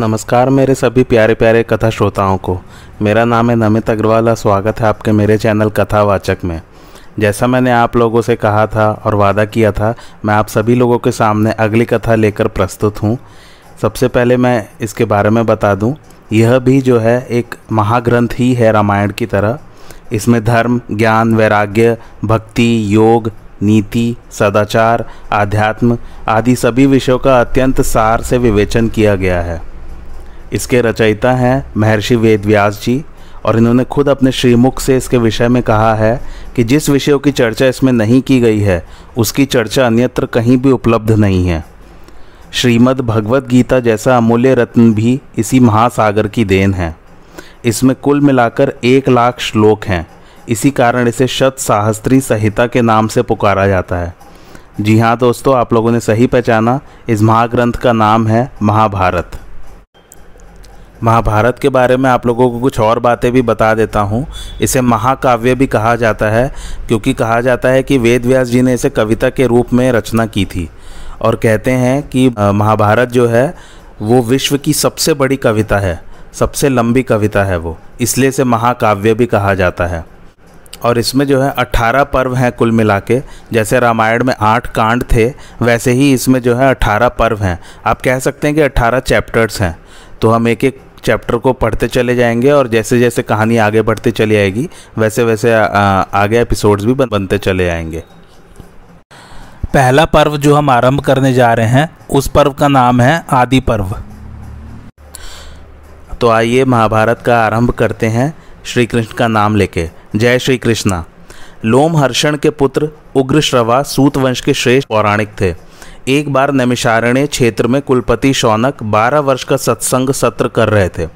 नमस्कार मेरे सभी प्यारे प्यारे कथा श्रोताओं को। मेरा नाम है नमित अग्रवाल और स्वागत है आपके मेरे चैनल कथावाचक में। जैसा मैंने आप लोगों से कहा था और वादा किया था, मैं आप सभी लोगों के सामने अगली कथा लेकर प्रस्तुत हूँ। सबसे पहले मैं इसके बारे में बता दूँ। यह भी जो है, एक महाग्रंथ ही है रामायण की तरह। इसमें धर्म, ज्ञान, वैराग्य, भक्ति, योग, नीति, सदाचार, आध्यात्म आदि सभी विषयों का अत्यंत सार से विवेचन किया गया है। इसके रचयिता हैं महर्षि वेद व्यास जी, और इन्होंने खुद अपने श्रीमुख से इसके विषय में कहा है कि जिस विषयों की चर्चा इसमें नहीं की गई है, उसकी चर्चा अन्यत्र कहीं भी उपलब्ध नहीं है। श्रीमद् भगवत गीता जैसा अमूल्य रत्न भी इसी महासागर की देन है। इसमें कुल मिलाकर एक लाख श्लोक हैं। इसी कारण इसे शत साहस्त्री संहिता के नाम से पुकारा जाता है। जी हाँ दोस्तों, आप लोगों ने सही पहचाना, इस महाग्रंथ का नाम है महाभारत। महाभारत के बारे में आप लोगों को कुछ और बातें भी बता देता हूँ। इसे महाकाव्य भी कहा जाता है, क्योंकि कहा जाता है कि वेद व्यास जी ने इसे कविता के रूप में रचना की थी। और कहते हैं कि महाभारत जो है, वो विश्व की सबसे बड़ी कविता है, सबसे लंबी कविता है वो। इसलिए इसे महाकाव्य भी कहा जाता है। और इसमें जो है अट्ठारह पर्व हैं कुल मिला के। जैसे रामायण में आठ कांड थे, वैसे ही इसमें जो है अट्ठारह पर्व हैं। आप कह सकते हैं कि अट्ठारह चैप्टर्स हैं। तो हम एक एक चैप्टर को पढ़ते चले जाएँगे और जैसे जैसे कहानी आगे बढ़ती चली आएगी वैसे वैसे आ, आगे एपिसोड्स भी बनते चले आएँगे। पहला पर्व जो हम आरंभ करने जा रहे हैं उस पर्व का नाम है आदि पर्व। तो आइए महाभारत का आरंभ करते हैं श्री कृष्ण का नाम लेके। जय श्री कृष्णा लोम हर्षण के पुत्र उग्र श्रवा सूत वंश के श्रेष्ठ पौराणिक थे। एक बार नैमिषारण्य क्षेत्र में कुलपति शौनक 12 वर्ष का सत्संग सत्र कर रहे थे।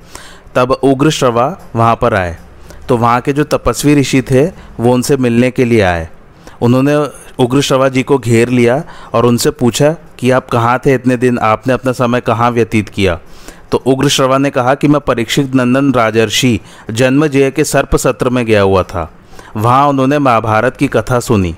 तब उग्र श्रवा वहाँ पर आए। तो वहाँ के जो तपस्वी ऋषि थे, वो उनसे मिलने के लिए आए। उन्होंने उग्र श्रवा जी को घेर लिया और उनसे पूछा कि आप कहाँ थे इतने दिन? आपने अपना समय कहाँ व्यतीत किया? तो उग्र श्रवा ने कहा कि मैं परीक्षित नंदन राजर्षि जन्म जय के सर्प सत्र में गया हुआ था। वहाँ उन्होंने महाभारत की कथा सुनी।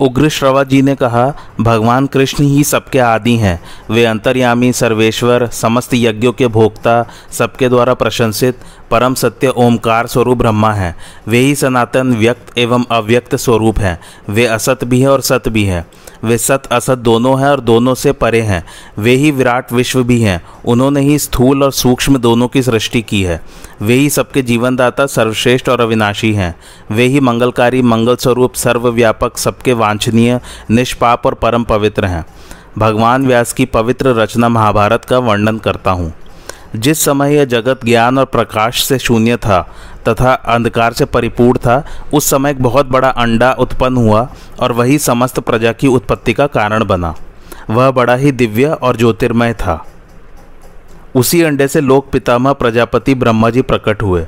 उग्र श्रवा जी ने कहा, भगवान कृष्ण ही सबके आदि हैं। वे अंतर्यामी, सर्वेश्वर, समस्त यज्ञों के भोक्ता, सबके द्वारा प्रशंसित, परम सत्य ओमकार स्वरूप ब्रह्मा हैं। वे ही सनातन व्यक्त एवं अव्यक्त स्वरूप हैं। वे असत भी हैं और सत भी है। वे सत असत दोनों हैं और दोनों से परे हैं। वे ही विराट विश्व भी हैं। उन्होंने ही स्थूल और सूक्ष्म दोनों की सृष्टि की है। वे ही सबके जीवनदाता, सर्वश्रेष्ठ और अविनाशी हैं। वे ही मंगलकारी मंगल स्वरूप सर्वव्यापक, सबके वांछनीय, निष्पाप और परम पवित्र हैं। भगवान व्यास की पवित्र रचना महाभारत का वर्णन करता हूँ। जिस समय यह जगत ज्ञान और प्रकाश से शून्य था तथा अंधकार से परिपूर्ण था, उस समय एक बहुत बड़ा अंडा उत्पन्न हुआ और वही समस्त प्रजा की उत्पत्ति का कारण बना। वह बड़ा ही दिव्य और ज्योतिर्मय था। उसी अंडे से लोक पितामह प्रजापति ब्रह्मा जी प्रकट हुए।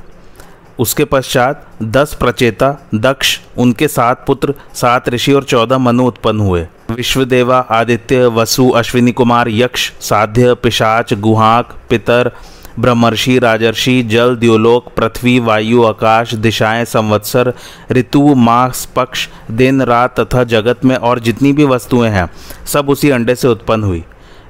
उसके पश्चात दस प्रचेता, दक्ष, उनके सात पुत्र, सात ऋषि और चौदह मनु उत्पन्न हुए। विश्वदेवा आदित्य वसु अश्विनी कुमार यक्ष साध्य पिशाच गुहाक पितर ब्रह्मर्षि राजर्षि जल द्योलोक पृथ्वी वायु आकाश दिशाएँ संवत्सर ऋतु मास पक्ष दिन रात तथा जगत में और जितनी भी वस्तुएँ हैं, सब उसी अंडे से उत्पन्न हुई।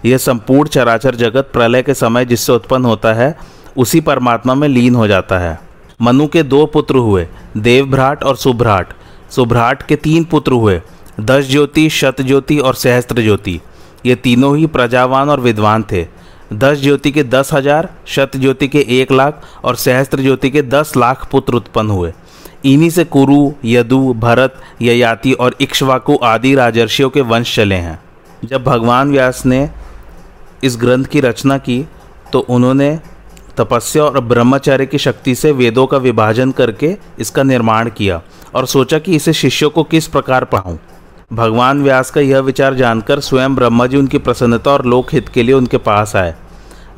यह संपूर्ण चराचर जगत प्रलय के समय जिससे उत्पन्न होता है, उसी परमात्मा में लीन हो जाता है। मनु के दो पुत्र हुए, देवभ्राट और सुभ्राट। सुभ्राट के तीन पुत्र हुए दस ज्योति शत ज्योति और सहस्त्र ज्योति ये तीनों ही प्रजावान और विद्वान थे। दस ज्योति के दस हज़ार शत ज्योति के एक लाख और सहस्त्र ज्योति के दस लाख पुत्र उत्पन्न हुए। इन्हीं से कुरु, यदु, भरत, ययाति और इक्ष्वाकु आदि राजर्षियों के वंश चले हैं। जब भगवान व्यास ने इस ग्रंथ की रचना की तो उन्होंने तपस्या और ब्रह्मचार्य की शक्ति से वेदों का विभाजन करके इसका निर्माण किया और सोचा कि इसे शिष्यों को किस प्रकार पढ़ाऊँ। भगवान व्यास का यह विचार जानकर स्वयं ब्रह्मा जी उनकी प्रसन्नता और लोकहित के लिए उनके पास आए।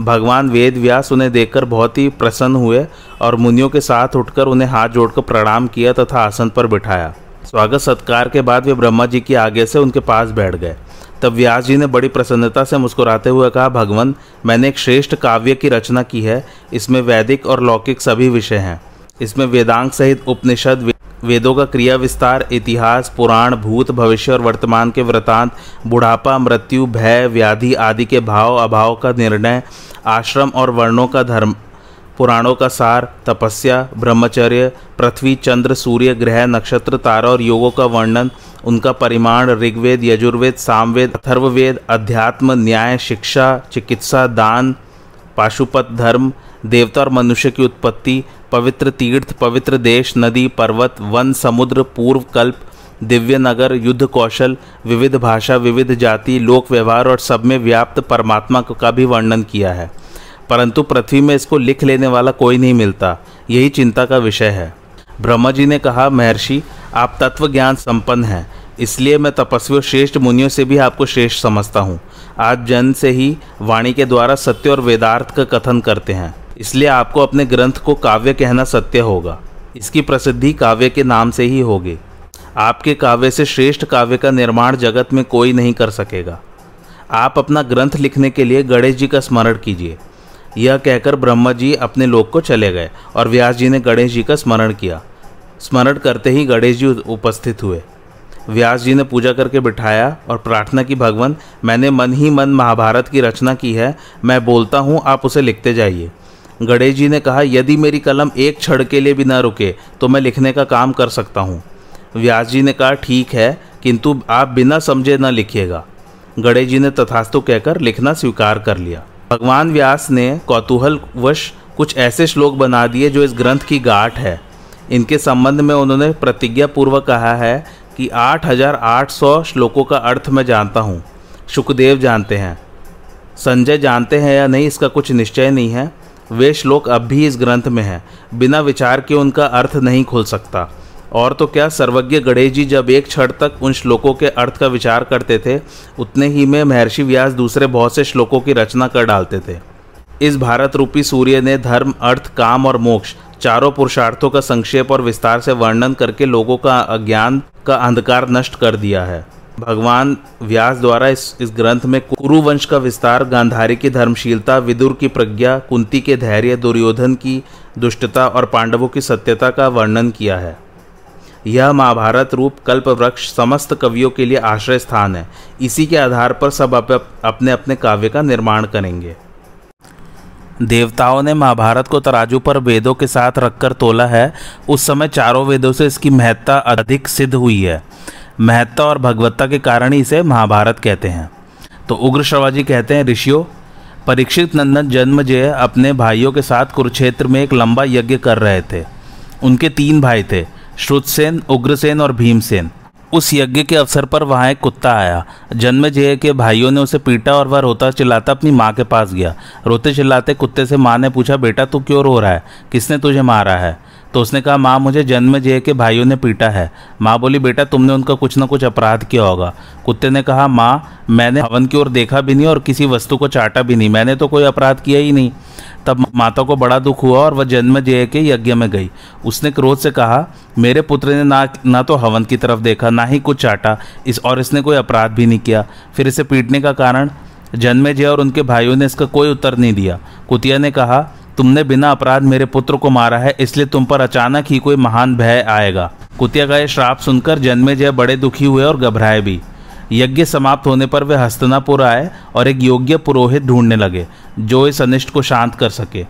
भगवान वेद व्यास उन्हें देखकर बहुत ही प्रसन्न हुए और मुनियों के साथ उठकर उन्हें हाथ जोड़कर प्रणाम किया तथा आसन पर बिठाया। स्वागत सत्कार के बाद वे ब्रह्मा जी की आगे से उनके पास बैठ गए। तब व्यास जी ने बड़ी प्रसन्नता से मुस्कुराते हुए कहा, भगवान, मैंने एक श्रेष्ठ काव्य की रचना की है। इसमें वैदिक और लौकिक सभी विषय हैं। इसमें वेदांग सहित उपनिषद वेदों का क्रिया विस्तार, इतिहास, पुराण, भूत, भविष्य और वर्तमान के वृतांत, बुढ़ापा, मृत्यु, भय, व्याधि आदि के भाव अभाव का निर्णय, आश्रम और वर्णों का धर्म, पुराणों का सार, तपस्या, ब्रह्मचर्य, पृथ्वी, चंद्र, सूर्य, ग्रह, नक्षत्र, तारा और योगों का वर्णन, उनका परिमाण, ऋग्वेद, यजुर्वेद, सामवेद, अथर्ववेद, अध्यात्म, न्याय, शिक्षा, चिकित्सा, दान, पाशुपत धर्म देवता और मनुष्य की उत्पत्ति, पवित्र तीर्थ, पवित्र देश, नदी, पर्वत, वन, समुद्र, पूर्व कल्प, दिव्य नगर, युद्ध कौशल, विविध भाषा, विविध जाति, लोक व्यवहार और सब में व्याप्त परमात्मा का भी वर्णन किया है। परंतु पृथ्वी में इसको लिख लेने वाला कोई नहीं मिलता। यही चिंता का विषय है। ब्रह्मा जी ने कहा, महर्षि, आप तत्व ज्ञान संपन्न हैं। इसलिए मैं तपस्वी और श्रेष्ठ मुनियों से भी आपको श्रेष्ठ समझता हूँ। आज जन्म से ही वाणी के द्वारा सत्य और वेदार्थ का कथन करते हैं। इसलिए आपको अपने ग्रंथ को काव्य कहना सत्य होगा। इसकी प्रसिद्धि काव्य के नाम से ही होगी। आपके काव्य से श्रेष्ठ काव्य का निर्माण जगत में कोई नहीं कर सकेगा। आप अपना ग्रंथ लिखने के लिए गणेश जी का स्मरण कीजिए। यह कहकर ब्रह्मा जी अपने लोक को चले गए और व्यास जी ने गणेश जी का स्मरण किया। स्मरण करते ही गणेश जी उपस्थित हुए। व्यास जी ने पूजा करके बिठाया और प्रार्थना की, भगवान, मैंने मन ही मन महाभारत की रचना की है। मैं बोलता हूँ, आप उसे लिखते जाइए। गणेश जी ने कहा, यदि मेरी कलम एक क्षण के लिए भी ना रुके तो मैं लिखने का काम कर सकता हूँ। व्यास जी ने कहा, ठीक है, किंतु आप बिना समझे न लिखिएगा। गणेश जी ने तथास्तु कहकर लिखना स्वीकार कर लिया। भगवान व्यास ने कौतूहलवश कुछ ऐसे श्लोक बना दिए जो इस ग्रंथ की गाठ है। इनके संबंध में उन्होंने प्रतिज्ञा पूर्वक कहा है कि 8800 श्लोकों का अर्थ मैं जानता हूँ। सुखदेव जानते हैं। संजय जानते हैं या नहीं, इसका कुछ निश्चय नहीं है। वे श्लोक अब भी इस ग्रंथ में हैं। बिना विचार के उनका अर्थ नहीं खुल सकता। और तो क्या सर्वज्ञ गणेश जी जब एक क्षण तक उन श्लोकों के अर्थ का विचार करते थे, उतने ही में महर्षि व्यास दूसरे बहुत से श्लोकों की रचना कर डालते थे। इस भारत रूपी सूर्य ने धर्म, अर्थ, काम और मोक्ष, चारों पुरुषार्थों का संक्षेप और विस्तार से वर्णन करके लोगों का अज्ञान का अंधकार नष्ट कर दिया है। भगवान व्यास द्वारा इस इस ग्रंथ में कुरुवंश का विस्तार गांधारी की धर्मशीलता विदुर की प्रज्ञा कुंती के धैर्य दुर्योधन की दुष्टता और पांडवों की सत्यता का वर्णन किया है। यह महाभारत रूप कल्प वृक्ष समस्त कवियों के लिए आश्रय स्थान है। इसी के आधार पर सब अप, अपने अपने काव्य का निर्माण करेंगे। देवताओं ने महाभारत को तराजू पर वेदों के साथ रखकर तोला है। उस समय चारों वेदों से इसकी महत्ता अधिक सिद्ध हुई है। महत्ता और भगवत्ता के कारण ही इसे महाभारत कहते हैं। तो उग्र श्रवाजी कहते हैं, ऋषियों, परीक्षित नंदन जन्मजय अपने भाइयों के साथ कुरुक्षेत्र में एक लंबा यज्ञ कर रहे थे। उनके तीन भाई थे, श्रुतसेन, उग्रसेन और भीमसेन। उस यज्ञ के अवसर पर वहाँ एक कुत्ता आया। जन्मजय के भाइयों ने उसे पीटा और वह रोता चिल्लाता अपनी माँ के पास गया। रोते चिल्लाते कुत्ते से माँ ने पूछा, बेटा, तू क्यों रो रहा है? किसने तुझे मारा है? तो उसने कहा, माँ, मुझे जन्म जय के भाइयों ने पीटा है। माँ बोली, बेटा, तुमने उनका कुछ ना कुछ अपराध किया होगा। कुत्ते ने कहा, माँ, मैंने हवन की ओर देखा भी नहीं और किसी वस्तु को चाटा भी नहीं। मैंने तो कोई अपराध किया ही नहीं। तब माता को बड़ा दुख हुआ और वह जन्म जय के यज्ञ में गई। उसने क्रोध से कहा, मेरे पुत्र ने ना ना तो हवन की तरफ़ देखा, ना ही कुछ चाटा इस, और इसने कोई अपराध भी नहीं किया। फिर इसे पीटने का कारण जन्मे जय और उनके भाइयों ने इसका कोई उत्तर नहीं दिया। कुतिया ने कहा तुमने बिना अपराध मेरे पुत्र को मारा है, इसलिए तुम पर अचानक ही कोई महान भय आएगा। कुतिया का यह श्राप सुनकर जन्मे जय बड़े दुखी हुए और घबराए भी। यज्ञ समाप्त होने पर वे हस्तनापुर आए और एक योग्य पुरोहित ढूँढने लगे, जो इस अनिष्ट को शांत कर सके।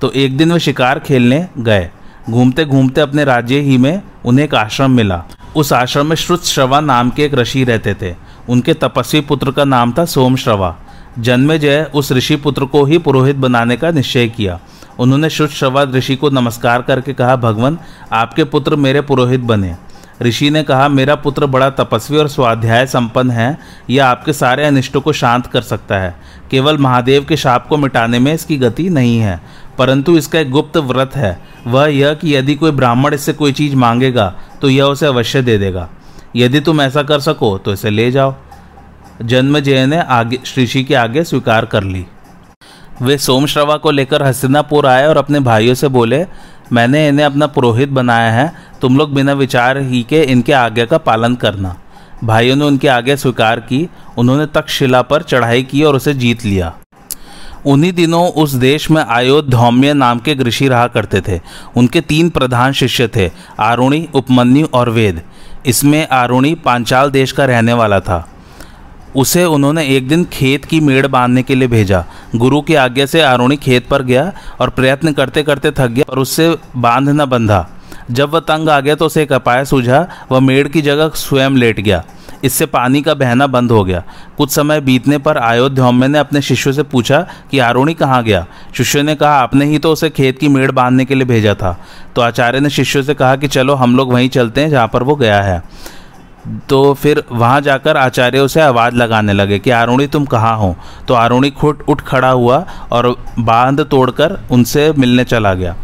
तो एक दिन वे शिकार खेलने गए। घूमते घूमते अपने राज्य ही में उन्हें एक आश्रम मिला। उस आश्रम में श्रुत श्रवा नाम के एक ऋषि रहते थे। उनके तपस्वी पुत्र का नाम था सोम श्रवा जन्मेजय उस ऋषि पुत्र को ही पुरोहित बनाने का निश्चय किया। उन्होंने शुद्ध शवाद ऋषि को नमस्कार करके कहा, भगवान, आपके पुत्र मेरे पुरोहित बने। ऋषि ने कहा, मेरा पुत्र बड़ा तपस्वी और स्वाध्याय संपन्न है। यह आपके सारे अनिष्टों को शांत कर सकता है। केवल महादेव के शाप को मिटाने में इसकी गति नहीं है, परंतु इसका एक गुप्त व्रत है। वह यह कि यदि कोई ब्राह्मण इससे कोई चीज़ मांगेगा तो यह उसे अवश्य दे देगा। यदि तुम ऐसा कर सको तो इसे ले जाओ। जन्मजय ने आगे, ऋषि के आगे स्वीकार कर ली। वे सोमश्रवा को लेकर हस्तिनापुर आए और अपने भाइयों से बोले, मैंने इन्हें अपना पुरोहित बनाया है, तुम लोग बिना विचार ही के इनके आज्ञा का पालन करना। भाइयों ने उनकी आज्ञा स्वीकार की, उन्होंने तक्षशिला पर चढ़ाई की और उसे जीत लिया। उन्हीं दिनों उस देश में अयोध्या नाम के ऋषि रहा करते थे। उनके तीन प्रधान शिष्य थे, आरुणी, उपमन्यु और वेद। इसमें आरुणी पांचाल देश का रहने वाला था। उसे उन्होंने एक दिन खेत की मेड़ बांधने के लिए भेजा। गुरु की आज्ञा से आरुणी खेत पर गया और प्रयत्न करते करते थक गया और उससे बाँध न बंधा। जब वह तंग आ गया तो उसे एक अपाय सूझा, वह मेड़ की जगह स्वयं लेट गया। इससे पानी का बहना बंद हो गया। कुछ समय बीतने पर अयोध्या ने अपने शिष्यों से पूछा कि आरुणी कहाँ गया? शिष्य ने कहा, आपने ही तो उसे खेत की मेड़ बांधने के लिए भेजा था। तो आचार्य ने शिष्यों से कहा कि, चलो हम लोग वहीं चलते हैं जहाँ पर वो गया है। तो फिर वहाँ जाकर आचार्य उसे आवाज़ लगाने लगे कि, आरुणी, तुम कहाँ हो? तो आरुणी खुद उठ खड़ा हुआ और बाँध तोड़कर उनसे मिलने चला गया।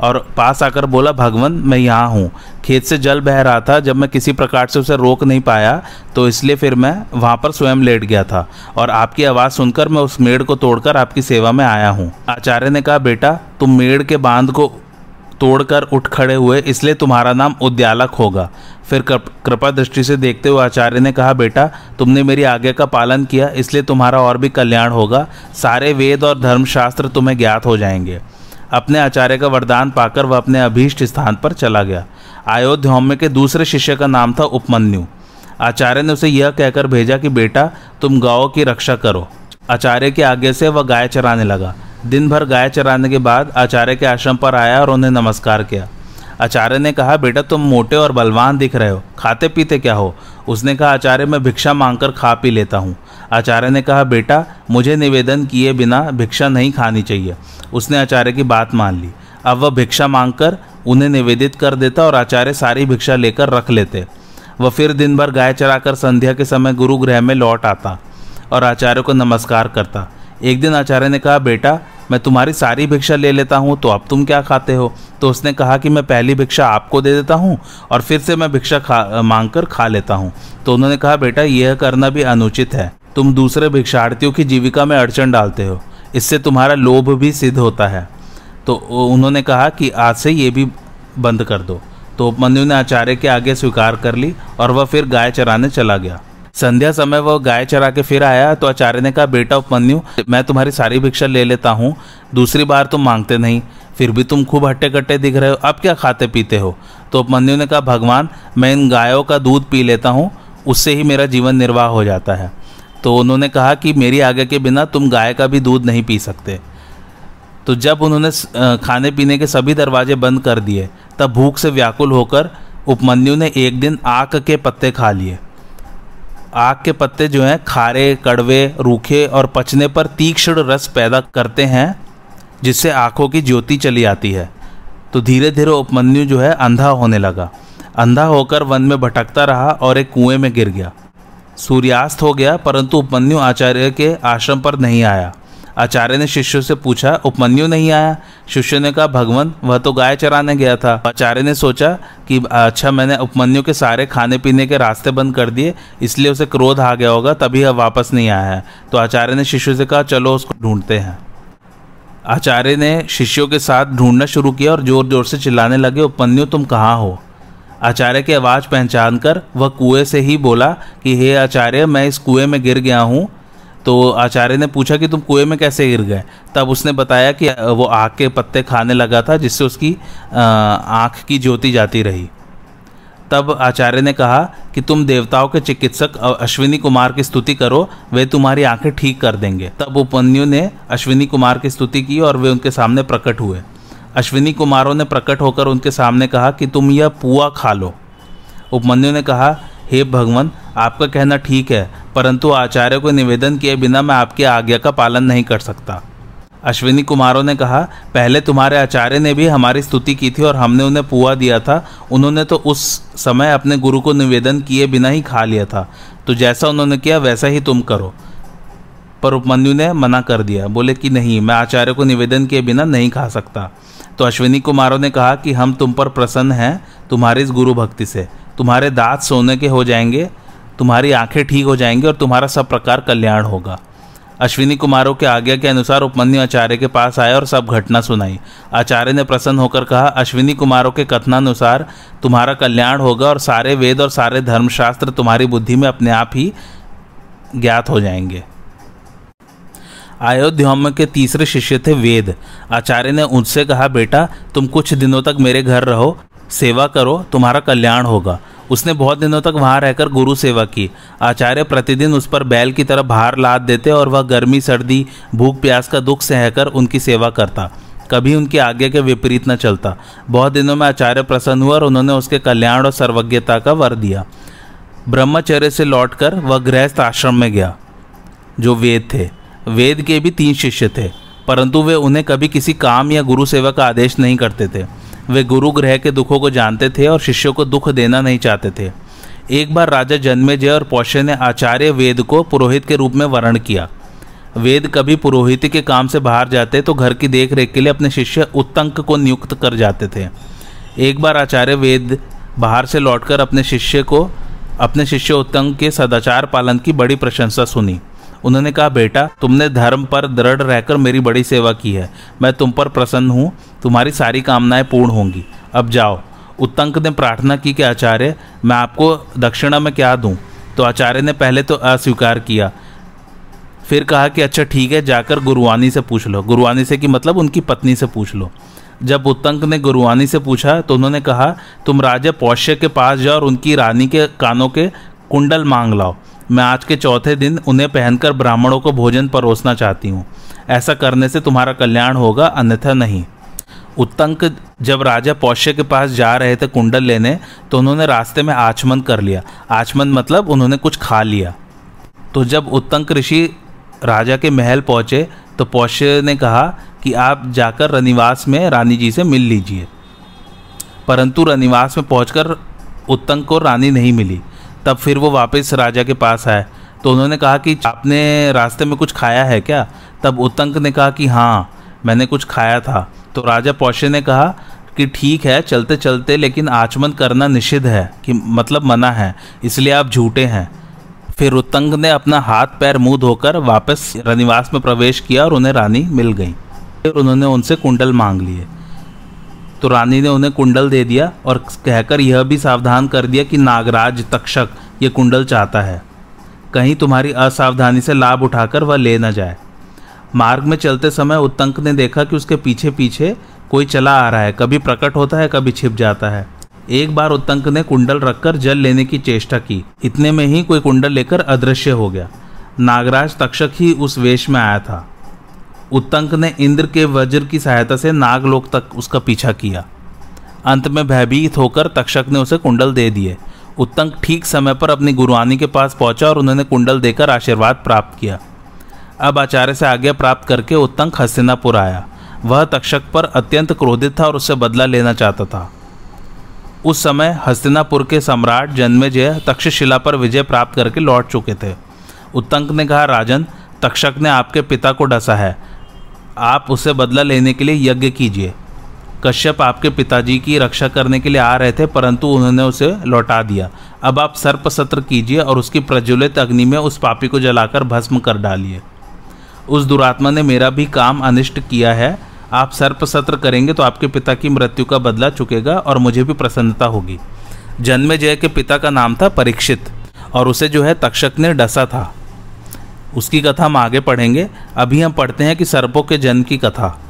और पास आकर बोला, भगवान, मैं यहाँ हूँ। खेत से जल बह रहा था। जब मैं किसी प्रकार से उसे रोक नहीं पाया तो इसलिए फिर मैं वहाँ पर स्वयं लेट गया था। और आपकी आवाज़ सुनकर मैं उस मेड़ को तोड़कर आपकी सेवा में आया हूँ। आचार्य ने कहा, बेटा, तुम मेड़ के बाँध को तोड़कर उठ खड़े हुए, इसलिए तुम्हारा नाम उद्यालक होगा। फिर कृपा दृष्टि से देखते हुए आचार्य ने कहा, बेटा, तुमने मेरी आज्ञा का पालन किया, इसलिए तुम्हारा और भी कल्याण होगा। सारे वेद और धर्मशास्त्र तुम्हें ज्ञात हो जाएँगे। अपने आचार्य का वरदान पाकर वह अपने अभीष्ट स्थान पर चला गया। अयोध्या के दूसरे शिष्य का नाम था उपमन्यु। आचार्य ने उसे यह कहकर भेजा कि, बेटा, तुम गाँव की रक्षा करो। आचार्य की आज्ञा से वह गाय चराने लगा। दिन भर गाय चराने के बाद आचार्य के आश्रम पर आया और उन्हें नमस्कार किया। आचार्य ने कहा, बेटा, तुम मोटे और बलवान दिख रहे हो। खाते पीते क्या हो? उसने कहा, आचार्य, मैं भिक्षा मांगकर खा पी लेता हूँ। आचार्य ने कहा, बेटा, मुझे निवेदन किए बिना भिक्षा नहीं खानी चाहिए। उसने आचार्य की बात मान ली। अब वह भिक्षा मांगकर उन्हें निवेदित कर देता और आचार्य सारी भिक्षा लेकर रख लेते। वह फिर दिन भर गाय चराकर संध्या के समय गुरुगृह में लौट आता और आचार्य को नमस्कार करता। एक दिन आचार्य ने कहा, बेटा मैं तुम्हारी सारी भिक्षा ले लेता हूँ तो अब तुम क्या खाते हो? तो उसने कहा कि मैं पहली भिक्षा आपको दे देता हूँ और फिर से मैं भिक्षा खा मांग कर खा लेता हूँ। तो उन्होंने कहा, बेटा, यह करना भी अनुचित है। तुम दूसरे भिक्षार्थियों की जीविका में अड़चन डालते हो। इससे तुम्हारा लोभ भी सिद्ध होता है। तो उन्होंने कहा कि आज से ये भी बंद कर दो। तो उपमन्यु ने आचार्य के आगे स्वीकार कर ली और वह फिर गाय चराने चला गया। संध्या समय वह गाय चरा के फिर आया तो आचार्य ने कहा, बेटा उपमन्यु, मैं तुम्हारी सारी भिक्षा ले लेता हूँ। दूसरी बार तुम मांगते नहीं, फिर भी तुम खूब हट्टे कट्टे दिख रहे हो। अब क्या खाते पीते हो? तो उपमन्यु ने कहा, भगवान, मैं इन गायों का दूध पी लेता हूँ, उससे ही मेरा जीवन निर्वाह हो जाता है। तो उन्होंने कहा कि, मेरी आगे के बिना तुम गाय का भी दूध नहीं पी सकते। तो जब उन्होंने खाने पीने के सभी दरवाजे बंद कर दिए, तब भूख से व्याकुल होकर उपमन्यु ने एक दिन आक के पत्ते खा लिए। आग के पत्ते जो हैं, खारे, कड़वे, रूखे और पचने पर तीक्ष्ण रस पैदा करते हैं, जिससे आँखों की ज्योति चली आती है। तो धीरे धीरे उपमन्यु जो है, अंधा होने लगा। अंधा होकर वन में भटकता रहा और एक कुएँ में गिर गया। सूर्यास्त हो गया, परंतु उपमन्यु आचार्य के आश्रम पर नहीं आया। आचार्य ने शिष्य से पूछा, उपमन्यु नहीं आया? शिष्य ने कहा, भगवान, वह तो गाय चराने गया था। आचार्य ने सोचा कि अच्छा मैंने उपमन्यु के सारे खाने पीने के रास्ते बंद कर दिए, इसलिए उसे क्रोध आ गया होगा, तभी वह वापस नहीं आया है। तो आचार्य ने शिष्य से कहा, चलो, उसको ढूंढते हैं। आचार्य ने शिष्यों के साथ ढूंढना शुरू किया और ज़ोर ज़ोर से चिल्लाने लगे, उपमन्यु, तुम कहाँ हो? आचार्य की आवाज़ पहचान कर वह कुएँ से ही बोला कि, हे आचार्य, मैं इस कुएँ में गिर गया हूँ तो आचार्य ने पूछा कि तुम कुएँ में कैसे गिर गए? तब उसने बताया कि वो आग के पत्ते खाने लगा था, जिससे उसकी आँख की ज्योति जाती रही। तब आचार्य ने कहा कि तुम देवताओं के चिकित्सक अश्विनी कुमार की स्तुति करो, वे तुम्हारी आँखें ठीक कर देंगे। तब उपन्यु ने अश्विनी कुमार की स्तुति की और वे उनके सामने प्रकट हुए। अश्विनी कुमारों ने प्रकट होकर उनके सामने कहा कि तुम यह पुआ खा लो। उपमन्यु ने कहा हे भगवान आपका कहना ठीक है, परंतु आचार्य को निवेदन किए बिना मैं आपकी आज्ञा का पालन नहीं कर सकता। अश्विनी कुमारों ने कहा, पहले तुम्हारे आचार्य ने भी हमारी स्तुति की थी और हमने उन्हें पुआ दिया था। उन्होंने तो उस समय अपने गुरु को निवेदन किए बिना ही खा लिया था। तो जैसा उन्होंने किया, वैसा ही तुम करो। पर उपमन्यु ने मना कर दिया, बोले कि नहीं, मैं आचार्य को निवेदन किए बिना नहीं खा सकता। तो अश्विनी कुमारों ने कहा कि हम तुम पर प्रसन्न हैं, तुम्हारी इस गुरु भक्ति से। तुम्हारे दांत सोने के हो जाएँगे, तुम्हारी आँखें ठीक हो जाएँगी और तुम्हारा सब प्रकार कल्याण होगा। अश्विनी कुमारों के आज्ञा के अनुसार उपमन्यु आचार्य के पास आया और सब घटना सुनाई। आचार्य ने प्रसन्न होकर कहा, अश्विनी कुमारों के कथनानुसार तुम्हारा कल्याण होगा और सारे वेद और सारे धर्मशास्त्र तुम्हारी बुद्धि में अपने आप ही ज्ञात हो जाएँगे। अयोध्या के तीसरे शिष्य थे वेद। आचार्य ने उनसे कहा, बेटा, तुम कुछ दिनों तक मेरे घर रहो सेवा करो, तुम्हारा कल्याण होगा। उसने बहुत दिनों तक वहाँ रहकर गुरु सेवा की। आचार्य प्रतिदिन उस पर बैल की तरह भार लाद देते और वह गर्मी, सर्दी, भूख, प्यास का दुख सहकर उनकी सेवा करता। कभी उनकी आज्ञा के विपरीत न चलता। बहुत दिनों में आचार्य प्रसन्न हुआ और उन्होंने उसके कल्याण और सर्वज्ञता का वर दिया। ब्रह्मचर्य से लौटकर वह गृहस्थ आश्रम में गया, जो वेद थे। वेद के भी तीन शिष्य थे, परंतु वे उन्हें कभी किसी काम या गुरु सेवा का आदेश नहीं करते थे। वे गुरु ग्रह के दुखों को जानते थे और शिष्यों को दुख देना नहीं चाहते थे। एक बार राजा जन्मेजय और पौष्य ने आचार्य वेद को पुरोहित के रूप में वर्ण किया। वेद कभी पुरोहित के काम से बाहर जाते तो घर की देख रेख के लिए अपने शिष्य उत्तंक को नियुक्त कर जाते थे। एक बार आचार्य वेद बाहर से लौटकर अपने शिष्य को, अपने शिष्य उत्तंक के सदाचार पालन की बड़ी प्रशंसा सुनी। उन्होंने कहा, बेटा, तुमने धर्म पर दृढ़ रहकर मेरी बड़ी सेवा की है। मैं तुम पर प्रसन्न हूँ। तुम्हारी सारी कामनाएँ पूर्ण होंगी। अब जाओ। उत्तंक ने प्रार्थना की कि, आचार्य, मैं आपको दक्षिणा में क्या दूँ? तो आचार्य ने पहले तो अस्वीकार किया। फिर कहा कि अच्छा ठीक है, जाकर गुरुवानी से पूछ लो। गुरुवानी से कि मतलब उनकी पत्नी से पूछ लो। जब उत्तंक ने गुरुवानी से पूछा तो उन्होंने कहा, तुम राजा पौष्य के पास जाओ और उनकी रानी के कानों के कुंडल मांग लाओ। मैं आज के चौथे दिन उन्हें पहनकर ब्राह्मणों को भोजन परोसना चाहती हूँ। ऐसा करने से तुम्हारा कल्याण होगा, अन्यथा नहीं। उत्तंक जब राजा पौष्य के पास जा रहे थे कुंडल लेने तो उन्होंने रास्ते में आचमन कर लिया। आचमन मतलब उन्होंने कुछ खा लिया। तो जब उत्तंक ऋषि राजा के महल पहुँचे तो पौष्य ने कहा कि आप जाकर रनिवास में रानी जी से मिल लीजिए। परंतु रनिवास में पहुंचकर उत्तंक को रानी नहीं मिली। तब फिर वो वापस राजा के पास आए। तो उन्होंने कहा कि, आपने रास्ते में कुछ खाया है क्या? तब उत्तंक ने कहा कि हाँ मैंने कुछ खाया था। तो राजा पौशे ने कहा कि, ठीक है, चलते चलते, लेकिन आचमन करना निषिद्ध है, कि मतलब मना है, इसलिए आप झूठे हैं। फिर उत्तंग ने अपना हाथ पैर मुँह धोकर वापस रनिवास में प्रवेश किया और उन्हें रानी मिल गई। फिर उन्होंने उनसे कुंडल मांग लिए। तो रानी ने उन्हें कुंडल दे दिया और कहकर यह भी सावधान कर दिया कि नागराज तक्षक ये कुंडल चाहता है। कहीं तुम्हारी असावधानी से लाभ उठाकर वह ले न जाए। मार्ग में चलते समय उत्तंक ने देखा कि उसके पीछे पीछे कोई चला आ रहा है। कभी प्रकट होता है, कभी छिप जाता है। एक बार उत्तंक ने कुंडल रखकर जल लेने की चेष्टा की। इतने में ही कोई कुंडल लेकर अदृश्य हो गया। नागराज तक्षक ही उस वेश में आया था। उत्तंक ने इंद्र के वज्र की सहायता से नागलोक तक उसका पीछा किया। अंत में भयभीत होकर तक्षक ने उसे कुंडल दे दिए। उत्तंक ठीक समय पर अपनी गुरुआनी के पास पहुँचा और उन्होंने कुंडल देकर आशीर्वाद प्राप्त किया। अब आचार्य से आज्ञा प्राप्त करके उत्तंक हस्तिनापुर आया। वह तक्षक पर अत्यंत क्रोधित था और उससे बदला लेना चाहता था। उस समय हस्तिनापुर के सम्राट जन्मेजय तक्षशिला पर विजय प्राप्त करके लौट चुके थे। उत्तंक ने कहा, राजन, तक्षक ने आपके पिता को डसा है। आप उससे बदला लेने के लिए यज्ञ कीजिए। कश्यप आपके पिताजी की रक्षा करने के लिए आ रहे थे, परंतु उन्होंने उसे लौटा दिया। अब आप सर्प सत्र कीजिए और उसकी प्रज्वलित अग्नि में उस पापी को जलाकर भस्म कर डालिए। उस दुरात्मा ने मेरा भी काम अनिष्ट किया है। आप सर्प सत्र करेंगे तो आपके पिता की मृत्यु का बदला चुकेगा और मुझे भी प्रसन्नता होगी। जन्मे जय के पिता का नाम था परीक्षित और उसे जो है तक्षक ने डसा था। उसकी कथा हम आगे पढ़ेंगे। अभी हम पढ़ते हैं कि सर्पों के जन्म की कथा।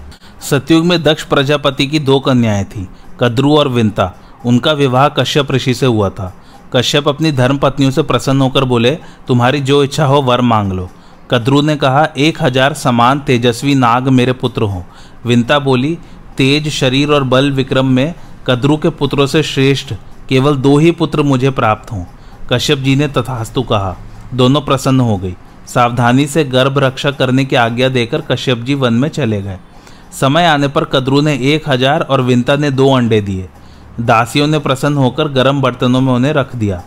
सतयुग में दक्ष प्रजापति की दो कन्याएँ थीं, कद्रु और विंता। उनका विवाह कश्यप ऋषि से हुआ था। कश्यप अपनी धर्म पत्नियों से प्रसन्न होकर बोले, तुम्हारी जो इच्छा हो वर मांग लो। कद्रु ने कहा, एक हज़ार समान तेजस्वी नाग मेरे पुत्र हों। विंता बोली, तेज शरीर और बल विक्रम में कद्रु के पुत्रों से श्रेष्ठ, केवल दो ही पुत्र मुझे प्राप्त हों। कश्यप जी ने तथास्तु कहा। दोनों प्रसन्न हो गई। सावधानी से गर्भ रक्षा करने की आज्ञा देकर कश्यप जी वन में चले गए। समय आने पर कदरू ने एक हज़ार और विंता ने दो अंडे दिए। दासियों ने प्रसन्न होकर गर्म बर्तनों में उन्हें रख दिया।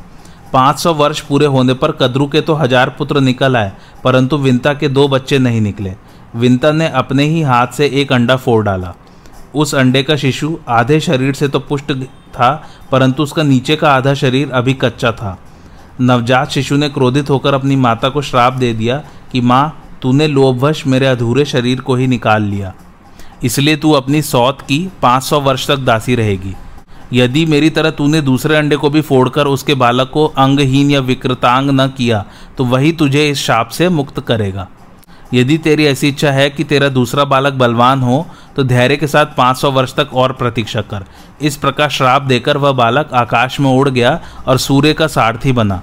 पाँच सौ वर्ष पूरे होने पर कदरू के तो हज़ार पुत्र निकल आए, परंतु विंता के दो बच्चे नहीं निकले। विंता ने अपने ही हाथ से एक अंडा फोड़ डाला। उस अंडे का शिशु आधे शरीर से तो पुष्ट था, परंतु उसका नीचे का आधा शरीर अभी कच्चा था। नवजात शिशु ने क्रोधित होकर अपनी माता को श्राप दे दिया कि, माँ, तूने लोभवश मेरे अधूरे शरीर को ही निकाल लिया। इसलिए तू अपनी सौत की 500 वर्ष तक दासी रहेगी। यदि मेरी तरह तूने दूसरे अंडे को भी फोड़कर उसके बालक को अंगहीन या विकृतांग न किया तो वही तुझे इस शाप से मुक्त करेगा। यदि तेरी ऐसी इच्छा है कि तेरा दूसरा बालक बलवान हो तो धैर्य के साथ 500 वर्ष तक और प्रतीक्षा कर। इस प्रकार श्राप देकर वह बालक आकाश में उड़ गया और सूर्य का सारथी बना।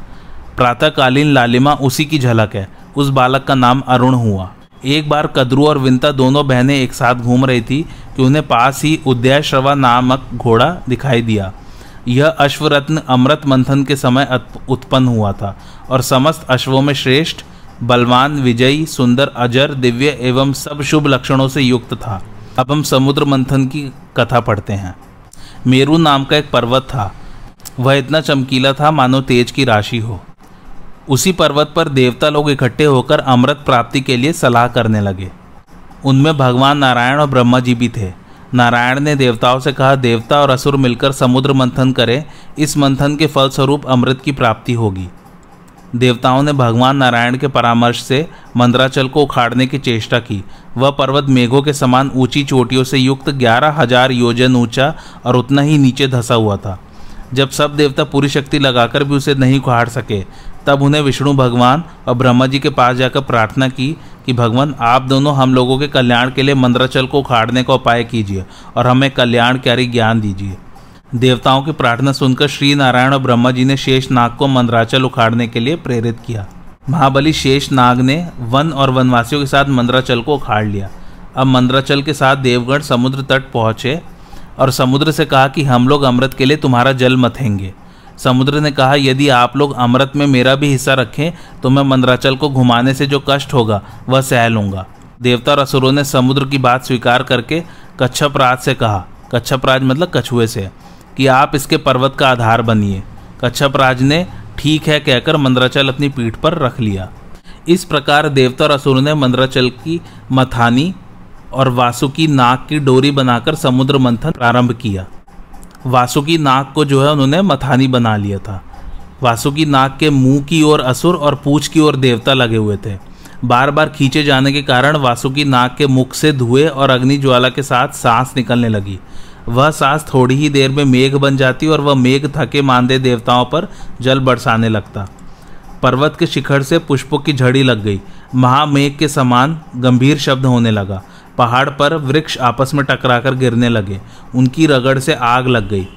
प्रातःकालीन लालिमा उसी की झलक है। उस बालक का नाम अरुण हुआ। एक बार कद्रू और विंता दोनों बहनें एक साथ घूम रही थी कि उन्हें पास ही उद्याश्रवा नामक घोड़ा दिखाई दिया। यह अश्वरत्न अमृत मंथन के समय उत्पन्न हुआ था और समस्त अश्वों में श्रेष्ठ बलवान, विजयी, सुंदर, अजर, दिव्य एवं सब शुभ लक्षणों से युक्त था। अब हम समुद्र मंथन की कथा पढ़ते हैं। मेरू नाम का एक पर्वत था। वह इतना चमकीला था, मानो तेज की राशि हो। उसी पर्वत पर देवता लोग इकट्ठे होकर अमृत प्राप्ति के लिए सलाह करने लगे। उनमें भगवान नारायण और ब्रह्मा जी भी थे। नारायण ने देवताओं से कहा, देवता और असुर मिलकर समुद्र मंथन करें। इस मंथन के फलस्वरूप अमृत की प्राप्ति होगी। देवताओं ने भगवान नारायण के परामर्श से मंदराचल को उखाड़ने की चेष्टा की। वह पर्वत मेघों के समान ऊँची चोटियों से युक्त ग्यारह हज़ार योजन ऊँचा और उतना ही नीचे धसा हुआ था। जब सब देवता पूरी शक्ति लगाकर भी उसे नहीं उखाड़ सके, तब उन्हें विष्णु भगवान और ब्रह्मा जी के पास जाकर प्रार्थना की कि, भगवान, आप दोनों हम लोगों के कल्याण के लिए मंदराचल को उखाड़ने का उपाय कीजिए और हमें कल्याणकारी ज्ञान दीजिए। देवताओं की प्रार्थना सुनकर श्री नारायण और ब्रह्मा जी ने शेष नाग को मंदराचल उखाड़ने के लिए प्रेरित किया। महाबली शेष नाग ने वन और वनवासियों के साथ मंदराचल को उखाड़ लिया। अब मंदराचल के साथ देवगढ़ समुद्र तट पहुँचे और समुद्र से कहा कि हम लोग अमृत के लिए तुम्हारा जल मथेंगे समुद्र ने कहा, यदि आप लोग अमृत में मेरा भी हिस्सा रखें तो मैं मंदराचल को घुमाने से जो कष्ट होगा, वह सह लूँगा। देवता और असुरों ने समुद्र की बात स्वीकार करके कच्छप राज से कहा। कच्छप राज मतलब कछुए से। कि आप इसके पर्वत का आधार बनिए। कच्छप राज ने ठीक है कहकर मंद्राचल अपनी पीठ पर रख लिया। इस प्रकार देवता और असुर ने मंद्राचल की मथानी और वासुकी नाग की डोरी बनाकर समुद्र मंथन प्रारंभ किया। वासुकी नाग को जो है उन्होंने मथानी बना लिया था। वासुकी नाग के मुँह की ओर असुर और पूछ की ओर देवता लगे हुए थे। बार बार खींचे जाने के कारण वासुकी नाग के मुख से धुएँ और अग्नि ज्वाला के साथ सांस निकलने लगी। वह सांस थोड़ी ही देर में मेघ बन जाती और वह मेघ थके मानदे देवताओं पर जल बरसाने लगता। पर्वत के शिखर से पुष्पों की झड़ी लग गई। महामेघ के समान गंभीर शब्द होने लगा। पहाड़ पर वृक्ष आपस में टकराकर गिरने लगे। उनकी रगड़ से आग लग गई।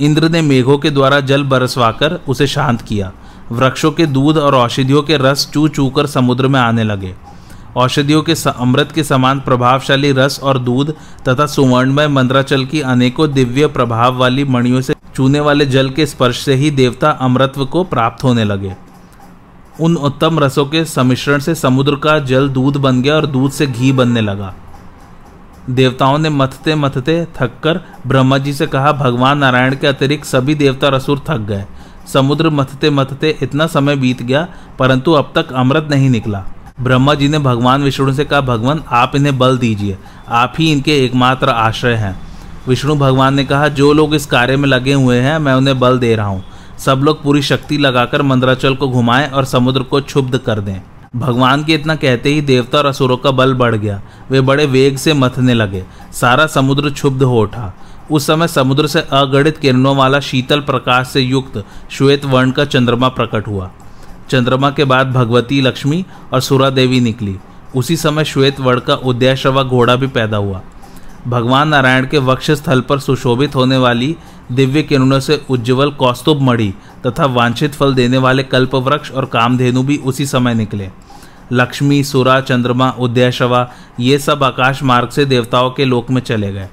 इंद्र ने मेघों के द्वारा जल बरसवाकर उसे शांत किया। वृक्षों के दूध और औषधियों के रस चू चू कर समुद्र में आने लगे। औषधियों के अमृत के समान प्रभावशाली रस और दूध तथा सुवर्णमय मंद्राचल की अनेकों दिव्य प्रभाव वाली मणियों से चूने वाले जल के स्पर्श से ही देवता अमृतत्व को प्राप्त होने लगे। उन उत्तम रसों के सम्मिश्रण से समुद्र का जल दूध बन गया और दूध से घी बनने लगा। देवताओं ने मथते मथते थककर ब्रह्मा जी से कहा, भगवान नारायण के अतिरिक्त सभी देवता रसुर थक गए। समुद्र मथते मथते इतना समय बीत गया, परंतु अब तक अमृत नहीं निकला। ब्रह्मा जी ने भगवान विष्णु से कहा, भगवान, आप इन्हें बल दीजिए। आप ही इनके एकमात्र आश्रय हैं। विष्णु भगवान ने कहा, जो लोग इस कार्य में लगे हुए हैं, मैं उन्हें बल दे रहा हूँ। सब लोग पूरी शक्ति लगाकर मंदराचल को घुमाएँ और समुद्र को क्षुब्ध कर दें। भगवान के इतना कहते ही देवता और असुरों का बल बढ़ गया। वे बड़े वेग से मथने लगे। सारा समुद्र क्षुब्ध हो उठा। उस समय समुद्र से अगणित किरणों वाला शीतल प्रकाश से युक्त श्वेत वर्ण का चंद्रमा प्रकट हुआ। चंद्रमा के बाद भगवती, लक्ष्मी और सुरा देवी निकली। उसी समय श्वेत वर्ण का उदयश्रवा घोड़ा भी पैदा हुआ। भगवान नारायण के वक्ष स्थल पर सुशोभित होने वाली दिव्य किरणों से उज्जवल कौस्तुभ मणि तथा वांछित फल देने वाले कल्पवृक्ष और कामधेनु भी उसी समय निकले। लक्ष्मी, सुरा, चंद्रमा उदयशवा ये सब आकाश मार्ग से देवताओं के लोक में चले गए।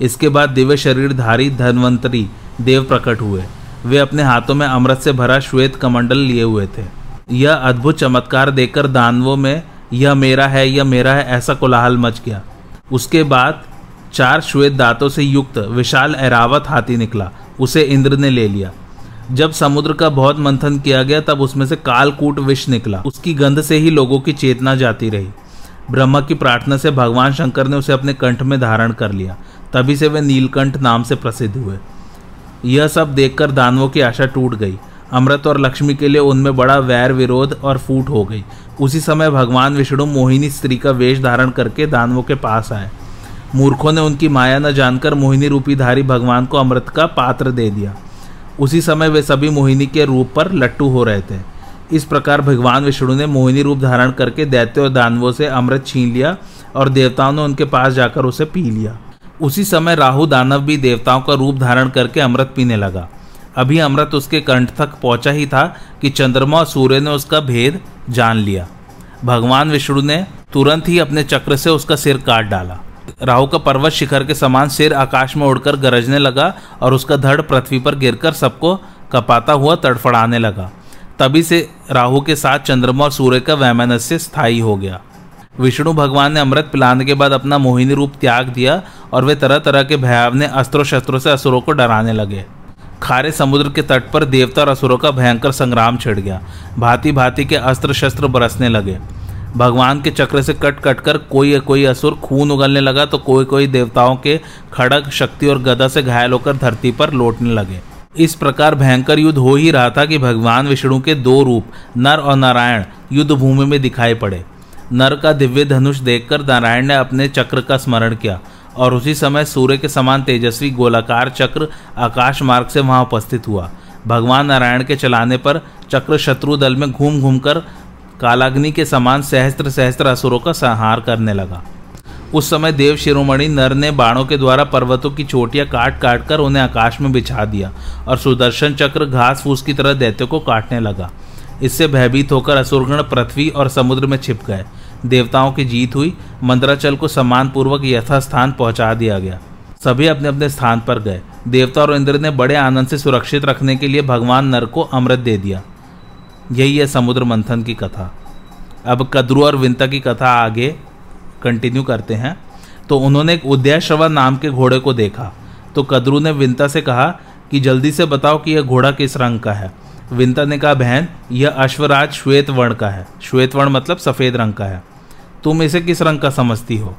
इसके बाद दिव्य शरीरधारी धनवंतरी देव प्रकट हुए। वे अपने हाथों में अमृत से भरा श्वेत कमंडल लिए हुए थे। यह अद्भुत चमत्कार देखकर दानवों में, यह मेरा है, यह मेरा है, ऐसा कोलाहल मच गया। उसके बाद चार श्वेत दांतों से युक्त, विशाल ऐरावत हाथी निकला। उसे इंद्र ने ले लिया। जब समुद्र का बहुत मंथन किया गया, तब उसमें से कालकूट विष निकला। उसकी गंध से ही लोगों की चेतना जाती रही। ब्रह्मा की प्रार्थना से भगवान शंकर ने उसे अपने कंठ में धारण कर लिया। तभी से वे नीलकंठ नाम से प्रसिद्ध हुए। यह सब देखकर दानवों की आशा टूट गई। अमृत और लक्ष्मी के लिए उनमें बड़ा वैर विरोध और फूट हो गई। उसी समय भगवान विष्णु मोहिनी स्त्री का वेश धारण करके दानवों के पास आए। मूर्खों ने उनकी माया न जानकर मोहिनी रूपी धारी भगवान को अमृत का पात्र दे दिया। उसी समय वे सभी मोहिनी के रूप पर लट्टू हो रहे थे। इस प्रकार भगवान विष्णु ने मोहिनी रूप धारण करके दैत्य और दानवों से अमृत छीन लिया और देवताओं ने उनके पास जाकर उसे पी लिया। उसी समय राहु दानव भी देवताओं का रूप धारण करके अमृत पीने लगा। अभी अमृत उसके कंठ तक पहुँचा ही था कि चंद्रमा और सूर्य ने उसका भेद जान लिया। भगवान विष्णु ने तुरंत ही अपने चक्र से उसका सिर काट डाला। राहु का पर्वत शिखर के समान सिर आकाश में उड़कर गरजने लगा और उसका धड़ पृथ्वी पर गिरकर सबको कपाता हुआ तड़फड़ाने लगा। तभी से राहु के साथ चंद्रमा और सूर्य का वैमनस्य स्थायी हो गया। विष्णु भगवान ने अमृत पिलाने के बाद अपना मोहिनी रूप त्याग दिया और वे तरह तरह के भयावने अस्त्रों शस्त्रों से असुरों को डराने लगे। खारे समुद्र के तट पर देवता और असुरों का भयंकर संग्राम छिड़ गया। भांति भांति के अस्त्र शस्त्र बरसने लगे। भगवान के चक्र से कट कट कर कोई कोई असुर खून उगलने लगा तो कोई कोई देवताओं के खड़ग शक्ति और गदा से घायल होकर धरती पर लौटने लगे। इस प्रकार भयंकर युद्ध हो ही रहा था कि भगवान विष्णु के दो रूप, नर और नारायण, युद्ध भूमि में दिखाई पड़े। नर का दिव्य धनुष देखकर नारायण ने अपने चक्र का स्मरण किया। और उसी समय सूर्य के समान तेजस्वी गोलाकार चक्र आकाश मार्ग से वहाँ उपस्थित हुआ। भगवान नारायण के चलाने पर चक्र शत्रु दल में घूम घूम कर कालाग्नि के समान सहस्त्र सहस्त्र असुरों का संहार करने लगा। उस समय देव शिरोमणि नर ने बाणों के द्वारा पर्वतों की चोटियाँ काट काट कर उन्हें आकाश में बिछा दिया और सुदर्शन चक्र घास फूस की तरह दैत्यों को काटने लगा। इससे भयभीत होकर असुरगण पृथ्वी और समुद्र में छिप गए। देवताओं की जीत हुई, मंद्राचल को सम्मानपूर्वक यथास्थान पहुँचा दिया गया। सभी अपने अपने स्थान पर गए। देवता और इंद्र ने बड़े आनंद से सुरक्षित रखने के लिए भगवान नर को अमृत दे दिया। यही है समुद्र मंथन की कथा। अब कद्रु और विंता की कथा आगे कंटिन्यू करते हैं। तो उन्होंने एक उदयश्रवा नाम के घोड़े को देखा। तो कद्रु ने विंता से कहा कि जल्दी से बताओ कि यह घोड़ा किस रंग का है। विंता ने कहा, बहन, यह अश्वराज श्वेत वर्ण का है। श्वेत वर्ण मतलब सफ़ेद रंग का है। तुम इसे किस रंग का समझती हो?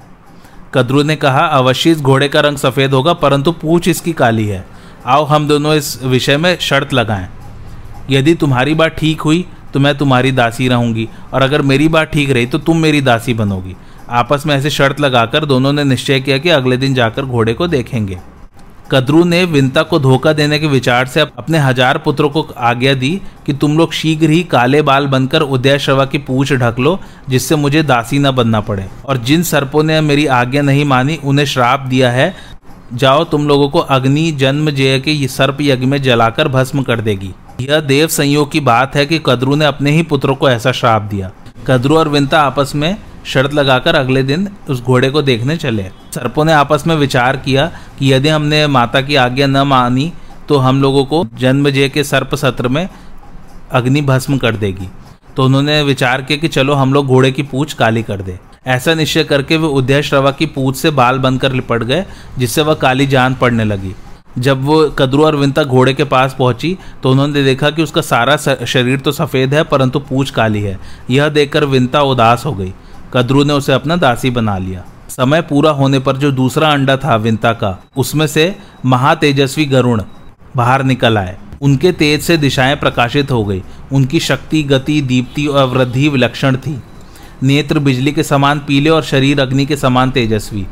कद्रु ने कहा, अवश्य इस घोड़े का रंग सफ़ेद होगा, परंतु पूछ इसकी काली है। आओ, हम दोनों इस विषय में शर्त लगाएँ। यदि तुम्हारी बात ठीक हुई तो मैं तुम्हारी दासी रहूँगी, और अगर मेरी बात ठीक रही तो तुम मेरी दासी बनोगी। आपस में ऐसे शर्त लगाकर दोनों ने निश्चय किया कि अगले दिन जाकर घोड़े को देखेंगे। कद्रू ने विंता को धोखा देने के विचार से अपने हज़ार पुत्रों को आज्ञा दी कि तुम लोग शीघ्र ही काले बाल बनकर उदय श्रवा की पूछ ढक लो, जिससे मुझे दासी न बनना पड़े। और जिन सर्पों ने मेरी आज्ञा नहीं मानी, उन्हें श्राप दिया है। जाओ, तुम लोगों को अग्नि, जन्म, जय के सर्प यज्ञ में जलाकर भस्म कर देगी। यह देव संयोग की बात है कि कद्रू ने अपने ही पुत्रों को ऐसा श्राप दिया। कद्रू और विंता आपस में शर्त लगाकर अगले दिन उस घोड़े को देखने चले। सर्पों ने आपस में विचार किया कि यदि हमने माता की आज्ञा न मानी तो हम लोगों को जन्मजय के सर्प सत्र में अग्नि भस्म कर देगी। तो उन्होंने विचार किया कि चलो हम लोग घोड़े की पूछ काली कर दे। ऐसा निश्चय करके वे उदय श्रवा की पूछ से बाल बनकर लिपट गए, जिससे वह काली जान पड़ने लगी। जब वो कद्रू और विंता घोड़े के पास पहुँची तो उन्होंने देखा कि उसका सारा शरीर तो सफ़ेद है, परंतु पूछ काली है। यह देखकर विंता उदास हो गई। कद्रू ने उसे अपना दासी बना लिया। समय पूरा होने पर जो दूसरा अंडा था विंता का, उसमें से महातेजस्वी गरुण बाहर निकल आए। उनके तेज से दिशाएँ प्रकाशित हो गई। उनकी शक्ति, गति, दीप्ति और वृद्धि विलक्षण थी। नेत्र बिजली के समान पीले और शरीर अग्नि के समान तेजस्वी।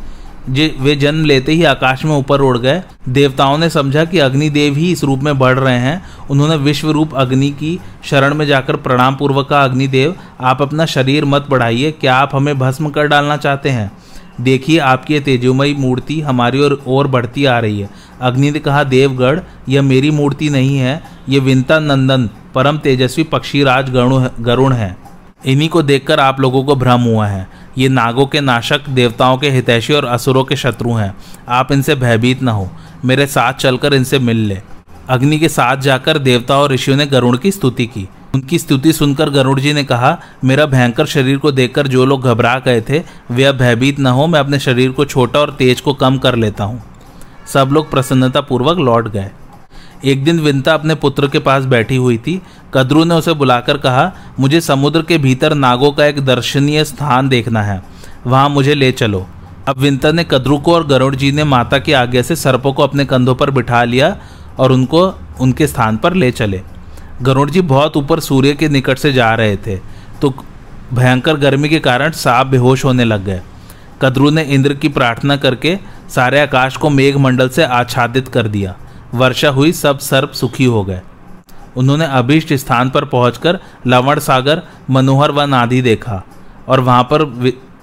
जे, वे जन्म लेते ही आकाश में ऊपर उड़ गए। देवताओं ने समझा कि अग्निदेव ही इस रूप में बढ़ रहे हैं। उन्होंने विश्व रूप अग्नि की शरण में जाकर प्रणाम पूर्वक कहा, अग्निदेव, आप अपना शरीर मत बढ़ाइए। क्या आप हमें भस्म कर डालना चाहते हैं? देखिए, आपकी ये तेजोमयी मूर्ति हमारी ओर और बढ़ती आ रही है। अग्नि ने कहा देवगढ़ यह मेरी मूर्ति नहीं है। ये विंता नंदन, परम तेजस्वी पक्षीराज गरुण गरुण है। इन्हीं को देखकर आप लोगों को भ्रम हुआ है। ये नागों के नाशक, देवताओं के हितैषी और असुरों के शत्रु हैं। आप इनसे भयभीत न हो। मेरे साथ चलकर इनसे मिल ले। अग्नि के साथ जाकर देवता और ऋषियों ने गरुड़ की स्तुति की। उनकी स्तुति सुनकर गरुड़ जी ने कहा, मेरा भयंकर शरीर को देखकर जो लोग घबरा गए थे, वे अब भयभीत न हो, मैं अपने शरीर को छोटा और तेज को कम कर लेता हूँ। सब लोग प्रसन्नतापूर्वक लौट गए। एक दिन विंता अपने पुत्र के पास बैठी हुई थी। कद्रू ने उसे बुलाकर कहा, मुझे समुद्र के भीतर नागों का एक दर्शनीय स्थान देखना है। वहाँ मुझे ले चलो। अब विंता ने कद्रू को और गरुड़ जी ने माता की आज्ञा से सर्पों को अपने कंधों पर बिठा लिया और उनको उनके स्थान पर ले चले। गरुड़ जी बहुत ऊपर सूर्य के निकट से जा रहे थे तो भयंकर गर्मी के कारण सांप बेहोश होने लग गए। कद्रू ने इंद्र की प्रार्थना करके सारे आकाश को मेघ मंडल से आच्छादित कर दिया। वर्षा हुई, सब सर्प सुखी हो गए। उन्होंने अभीष्ट स्थान पर पहुंचकर लवण सागर, मनोहर वन आदि देखा और वहाँ पर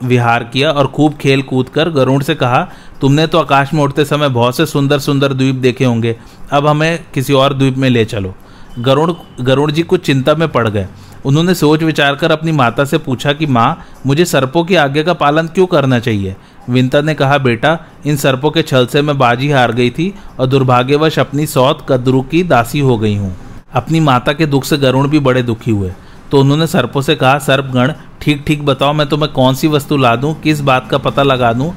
विहार किया और खूब खेल कूद कर गरुड़ से कहा, तुमने तो आकाश में उड़ते समय बहुत से सुंदर सुंदर द्वीप देखे होंगे, अब हमें किसी और द्वीप में ले चलो। गरुड़ गरुड़ जी कुछ चिंता में पड़ गए। उन्होंने सोच विचार कर अपनी माता से पूछा कि, माँ, मुझे सर्पों की आज्ञा का पालन क्यों करना चाहिए? विंता ने कहा, बेटा, इन सर्पों के छल से मैं बाजी हार गई थी और दुर्भाग्यवश अपनी सौत, कद्रू की दासी हो गई हूँ। अपनी माता के दुख से गरुण भी बड़े दुखी हुए। तो उन्होंने सर्पों से कहा, सर्पगण, ठीक ठीक बताओ, मैं तुम्हें कौन सी वस्तु ला दूँ, किस बात का पता लगा दूँ,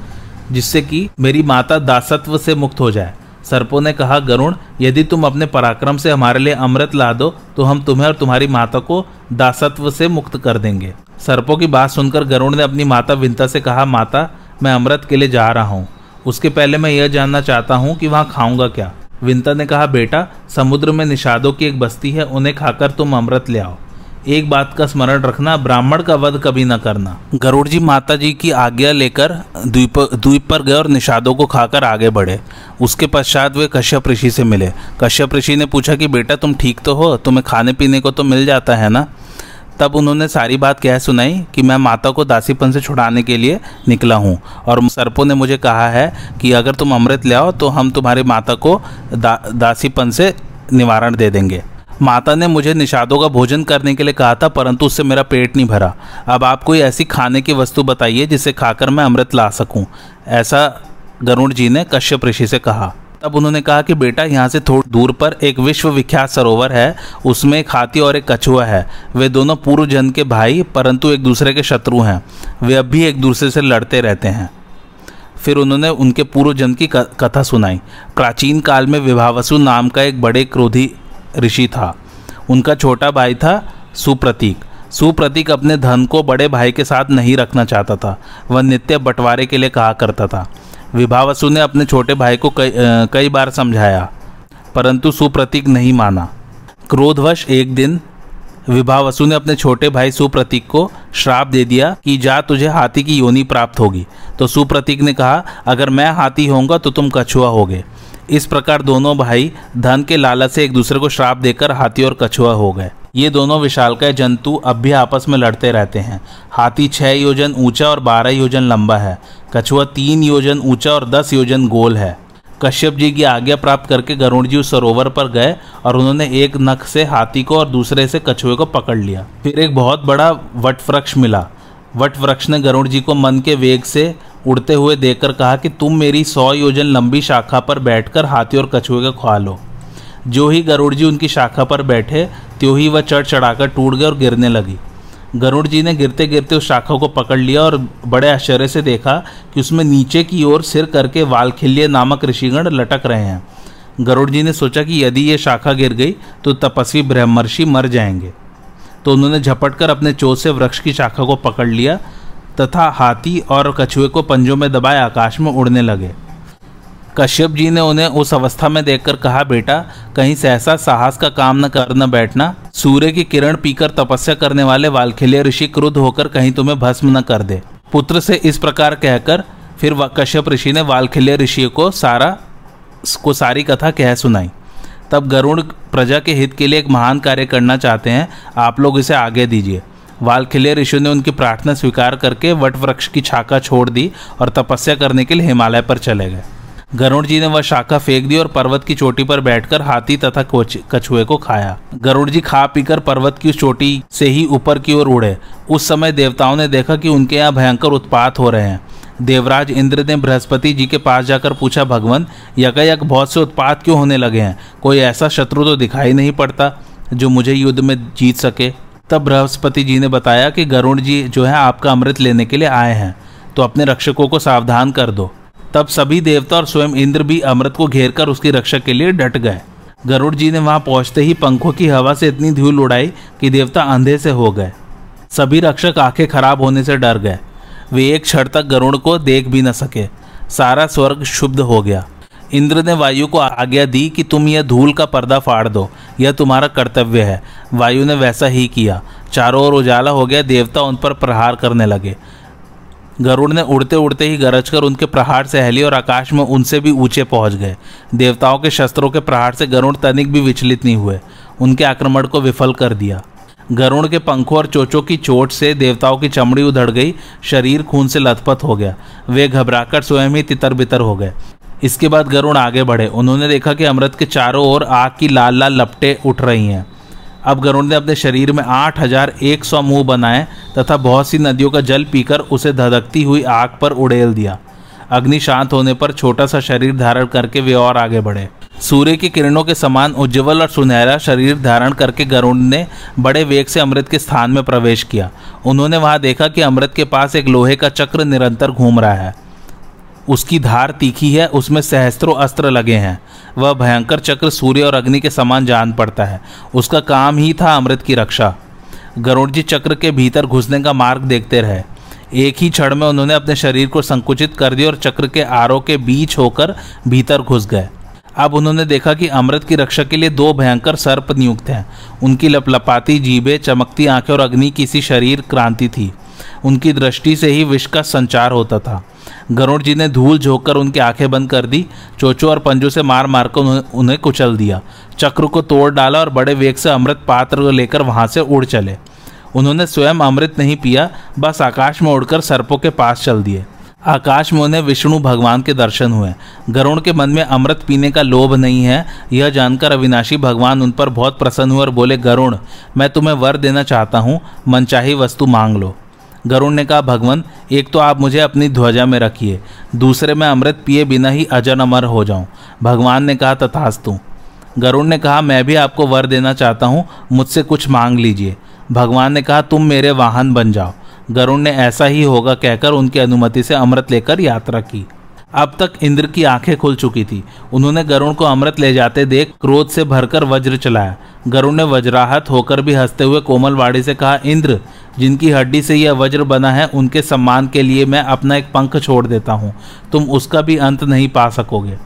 जिससे कि मेरी माता दासत्व से मुक्त हो जाए? सर्पों ने कहा, गरुण, यदि तुम अपने पराक्रम से हमारे लिए अमृत ला दो तो हम तुम्हें और तुम्हारी माता को दासत्व से मुक्त कर देंगे। सर्पों की बात सुनकर गरुण ने अपनी माता विंता से कहा, माता मैं अमृत के लिए जा रहा हूँ। उसके पहले मैं यह जानना चाहता हूँ कि वहाँ खाऊँगा क्या। विंता ने कहा, बेटा, समुद्र में निषादों की एक बस्ती है, उन्हें खाकर तुम अमृत ले आओ। एक बात का स्मरण रखना, ब्राह्मण का वध कभी न करना। गरुड़ जी माता जी की आज्ञा लेकर द्वीप द्वीप पर गए और निषादों को खाकर आगे बढ़े। उसके पश्चात वे कश्यप ऋषि से मिले। कश्यप ऋषि ने पूछा कि, बेटा, तुम ठीक तो हो? तुम्हें खाने पीने को तो मिल जाता है ना? तब उन्होंने सारी बात कह सुनाई कि मैं माता को दासीपन से छुड़ाने के लिए निकला हूँ। और सर्पों ने मुझे कहा है कि अगर तुम अमृत ले आओ तो हम तुम्हारी माता को दा, दासीपन से निवारण दे देंगे। माता ने मुझे निषादों का भोजन करने के लिए कहा था परंतु उससे मेरा पेट नहीं भरा। अब आप कोई ऐसी खाने की वस्तु बताइए जिसे खाकर मैं अमृत ला सकूँ ऐसा गरुण जी ने कश्यप ऋषि से कहा। तब उन्होंने कहा कि बेटा, यहाँ से थोड़ी दूर पर एक विश्व विख्यात सरोवर है। उसमें एक हाथी और एक कछुआ है। वे दोनों पूर्व जन के भाई, परंतु एक दूसरे के शत्रु हैं। वे अब भी एक दूसरे से लड़ते रहते हैं। फिर उन्होंने उनके पूर्व जन की, कथा सुनाई। प्राचीन काल में विभावसु नाम का एक बड़े क्रोधी ऋषि था। उनका छोटा भाई था सुप्रतीक। सुप्रतीक अपने धन को बड़े भाई के साथ नहीं रखना चाहता था। वह नित्य बंटवारे के लिए कहा करता था। विभावसु ने अपने छोटे भाई को कई, कई बार समझाया परंतु सुप्रतीक नहीं माना। क्रोधवश एक दिन विभावसु ने अपने छोटे भाई सुप्रतीक को श्राप दे दिया कि जा तुझे हाथी की योनि प्राप्त होगी। तो सुप्रतीक ने कहा अगर मैं हाथी होऊँगा तो तुम कछुआ होगे। इस प्रकार दोनों भाई धन के लालच से एक दूसरे को श्राप देकर हाथी और कछुआ हो गए। ये दोनों विशालकाय जंतु अब भी आपस में लड़ते रहते हैं। हाथी छह योजन ऊँचा और बारह योजन लंबा है। कछुआ तीन योजन ऊँचा और दस योजन गोल है। कश्यप जी की आज्ञा प्राप्त करके गरुण जी उस सरोवर पर गए और उन्होंने एक नख से हाथी को और दूसरे से कछुए को पकड़ लिया। फिर एक बहुत बड़ा वट वृक्ष मिला। वट वृक्ष ने गरुड़ जी को मन के वेग से उड़ते हुए देखकर कहा कि तुम मेरी सौ योजन लंबी शाखा पर बैठकर हाथी और कछुए का खुआ लो। जो ही गरुड़ जी उनकी शाखा पर बैठे, त्यों ही वह चढ़ चढ़ाकर टूट गए और गिरने लगी। गरुड़ जी ने गिरते गिरते उस शाखा को पकड़ लिया और बड़े आश्चर्य से देखा कि उसमें नीचे की ओर सिर करके वालखिल्य नामक ऋषिगण लटक रहे हैं। गरुड़ जी ने सोचा कि यदि ये शाखा गिर गई तो तपस्वी ब्रह्मर्षि मर जाएँगे। तो उन्होंने झपट कर अपने चोट से वृक्ष की शाखा को पकड़ लिया तथा हाथी और कछुए को पंजों में दबाए आकाश में उड़ने लगे। कश्यप जी ने उन्हें उस अवस्था में देखकर कहा, बेटा, कहीं सहसा साहस का काम न कर न बैठना। सूर्य की किरण पीकर तपस्या करने वाले वालखिल्य ऋषि क्रुद्ध होकर कहीं तुम्हें भस्म न कर दे। पुत्र से इस प्रकार कहकर फिर कश्यप ऋषि ने वालखिल्य ऋषि को सारा, को सारी कथा कह सुनाई। तब गरुण प्रजा के हित के लिए एक महान कार्य करना चाहते हैं, आप लोग इसे आगे दीजिए। वालखिल्य ऋषि ने उनकी प्रार्थना स्वीकार करके वट वृक्ष की शाखा छोड़ दी और तपस्या करने के लिए हिमालय पर चले गए। गरुड़ जी ने वह शाखा फेंक दी और पर्वत की चोटी पर बैठकर हाथी तथा कछुए को खाया। गरुड़ जी खा पीकर पर्वत की चोटी से ही ऊपर की ओर उड़े। उस समय देवताओं ने देखा कि उनके यहाँ भयंकर उत्पात हो रहे हैं। देवराज इंद्र ने बृहस्पति जी के पास जाकर पूछा, भगवान, यकायक बहुत से उत्पात क्यों होने लगे हैं? कोई ऐसा शत्रु तो दिखाई नहीं पड़ता जो मुझे युद्ध में जीत सके? तब बृहस्पति जी ने बताया कि गरुण जी जो है, आपका अमृत लेने के लिए आए हैं। तो अपने रक्षकों को सावधान कर दो। तब सभी देवता और स्वयं इंद्र भी अमृत को घेर कर उसकी रक्षा के लिए डट गए। गरुड़ जी ने वहाँ पहुँचते ही पंखों की हवा से इतनी धूल उड़ाई कि देवता अंधे से हो गए। सभी रक्षक आँखें खराब होने से डर गए। वे एक क्षण तक गरुड़ को देख भी न सके। सारा स्वर्ग शुद्ध हो गया। इंद्र ने वायु को आज्ञा दी कि तुम यह धूल का पर्दा फाड़ दो। यह तुम्हारा कर्तव्य है। वायु ने वैसा ही किया। चारों ओर उजाला हो गया। देवता उन पर प्रहार करने लगे। गरुड़ ने उड़ते उड़ते ही गरज कर उनके प्रहार से हली और आकाश में उनसे भी ऊँचे पहुँच गए। देवताओं के शस्त्रों के प्रहार से गरुड़ तनिक भी विचलित नहीं हुए। उनके आक्रमण को विफल कर दिया। गरुण के पंखों और चोचों की चोट से देवताओं की चमड़ी उधड़ गई, शरीर खून से लथपथ हो गया। वे घबराकर स्वयं ही तितर बितर हो गए। इसके बाद गरुण आगे बढ़े। उन्होंने देखा कि अमृत के चारों ओर आग की लाल लाल लपटें उठ रही हैं। अब गरुण ने अपने शरीर में आठ हज़ार एक सौ मुँह बनाए तथा बहुत सी नदियों का जल पीकर उसे धधकती हुई आग पर उड़ेल दिया। अग्नि शांत होने पर छोटा सा शरीर धारण करके वे और आगे बढ़े। सूर्य की किरणों के समान उज्ज्वल और सुनहरा शरीर धारण करके गरुण ने बड़े वेग से अमृत के स्थान में प्रवेश किया। उन्होंने वहाँ देखा कि अमृत के पास एक लोहे का चक्र निरंतर घूम रहा है। उसकी धार तीखी है, उसमें सहस्त्रों अस्त्र लगे हैं। वह भयंकर चक्र सूर्य और अग्नि के समान जान पड़ता है। उसका काम ही था अमृत की रक्षा। गरुड़ जी चक्र के भीतर घुसने का मार्ग देखते रहे। एक ही क्षण में उन्होंने अपने शरीर को संकुचित कर दिया और चक्र के आरों के बीच होकर भीतर घुस गए। अब उन्होंने देखा कि अमृत की रक्षा के लिए दो भयंकर सर्प नियुक्त हैं। उनकी लपलपाती जीबे चमकती आँखें और अग्नि किसी शरीर क्रांति थी। उनकी दृष्टि से ही विष का संचार होता था। गरुड़ जी ने धूल झोंककर उनकी आँखें बंद कर दी, चोचो और पंजों से मार मारकर उन्हें कुचल दिया। चक्र को तोड़ डाला और बड़े वेग से अमृत पात्र को लेकर वहाँ से उड़ चले। उन्होंने स्वयं अमृत नहीं पिया, बस आकाश में उड़कर सर्पों के पास चल दिए। आकाश में उन्हें विष्णु भगवान के दर्शन हुए। गरुण के मन में अमृत पीने का लोभ नहीं है, यह जानकर अविनाशी भगवान उन पर बहुत प्रसन्न हुए और बोले गरुण मैं तुम्हें वर देना चाहता हूँ, मनचाही वस्तु मांग लो। गरुण ने कहा, भगवान, एक तो आप मुझे अपनी ध्वजा में रखिए, दूसरे में अमृत पिए बिना ही अजन अमर हो जाऊँ। भगवान ने कहा, तथास्तु। गरुण ने कहा, मैं भी आपको वर देना चाहता हूँ, मुझसे कुछ मांग लीजिए। भगवान ने कहा, तुम मेरे वाहन बन जाओ। गरुण ने ऐसा ही होगा कहकर उनकी अनुमति से अमृत लेकर यात्रा की। अब तक इंद्र की आँखें खुल चुकी थी। उन्होंने गरुण को अमृत ले जाते देख क्रोध से भरकर वज्र चलाया। गरुण ने वज्राहत होकर भी हँसते हुए कोमलवाड़ी से कहा, इंद्र जिनकी हड्डी से यह वज्र बना है, उनके सम्मान के लिए मैं अपना एक पंख छोड़ देता हूँ। तुम उसका भी अंत नहीं पा सकोगे।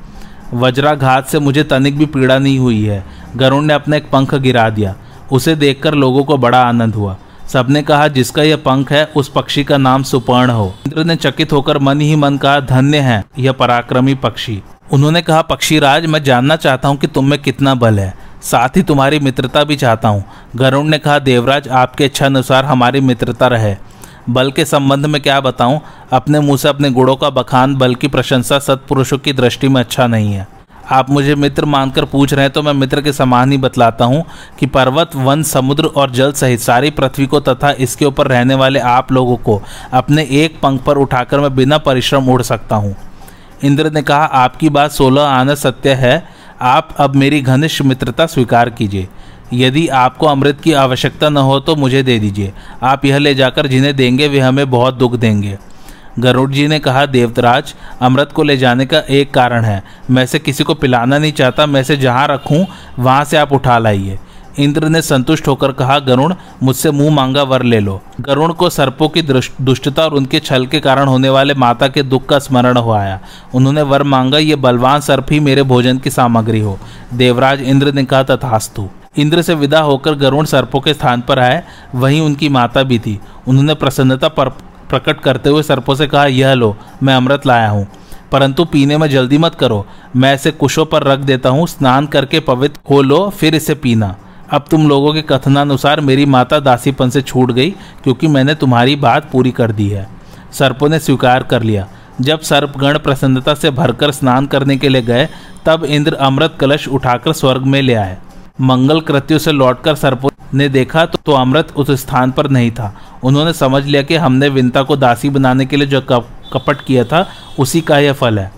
वज्राघात से मुझे तनिक भी पीड़ा नहीं हुई है। गरुण ने अपना एक पंख गिरा दिया। उसे देखकर लोगों को बड़ा आनंद हुआ। सबने कहा, जिसका यह पंख है, उस पक्षी का नाम सुपर्ण हो। इंद्र ने चकित होकर मन ही मन कहा, धन्य है यह पराक्रमी पक्षी। उन्होंने कहा पक्षी राज मैं जानना चाहता हूँ कि तुम में कितना बल है। साथ ही तुम्हारी मित्रता भी चाहता हूँ। गरुण ने कहा, देवराज, आपके इच्छा अनुसार हमारी मित्रता रहे। बल के संबंध में क्या बताऊँ? अपने मुँह से अपने गुणों का बखान, बल की प्रशंसा सत्पुरुषों की दृष्टि में अच्छा नहीं है। आप मुझे मित्र मानकर पूछ रहे हैं तो मैं मित्र के समान ही बतलाता हूँ कि पर्वत, वन, समुद्र और जल सहित सारी पृथ्वी को तथा इसके ऊपर रहने वाले आप लोगों को अपने एक पंख पर उठाकर मैं बिना परिश्रम उड़ सकता हूँ। इंद्र ने कहा, आपकी बात सोलह आना सत्य है। आप अब मेरी घनिष्ठ मित्रता स्वीकार कीजिए। यदि आपको अमृत की आवश्यकता न हो तो मुझे दे दीजिए। आप यह ले जाकर जिन्हें देंगे वे हमें बहुत दुख देंगे। गरुड़ जी ने कहा, देवतराज, अमृत को ले जाने का एक कारण है। मैं से किसी को पिलाना नहीं चाहता। मैं से जहाँ रखूँ, वहाँ से आप उठा लाइए। इंद्र ने संतुष्ट होकर कहा, गरुण, मुझसे मुँह मांगा वर ले लो। गरुण को सर्पों की दुष्टता और उनके छल के कारण होने वाले माता के दुख का स्मरण हो आया। उन्होंने वर मांगा, ये बलवान सर्प ही मेरे भोजन की सामग्री हो देवराज इंद्र ने कहा, तथास्तु इंद्र से विदा होकर गरुण सर्पों के स्थान पर आए। वहीं उनकी माता भी थी उन्होंने प्रसन्नता पर, प्रकट करते हुए सर्पों से कहा, यह लो, मैं अमृत लाया हूँ। परंतु पीने में जल्दी मत करो। मैं इसे कुशों पर रख देता हूँ। स्नान करके पवित्र हो लो, फिर इसे पीना। अब तुम लोगों के कथनानुसार मेरी माता दासीपन से छूट गई क्योंकि मैंने तुम्हारी बात पूरी कर दी है। सर्पों ने स्वीकार कर लिया। जब सर्पगण प्रसन्नता से भरकर स्नान करने के लिए गए तब इंद्र अमृत कलश उठाकर स्वर्ग में ले आए। मंगल कृत्यों से लौटकर सर्पों ने देखा तो, तो अमृत उस स्थान पर नहीं था। उन्होंने समझ लिया कि हमने विंता को दासी बनाने के लिए जो कपट किया था उसी का यह फल है।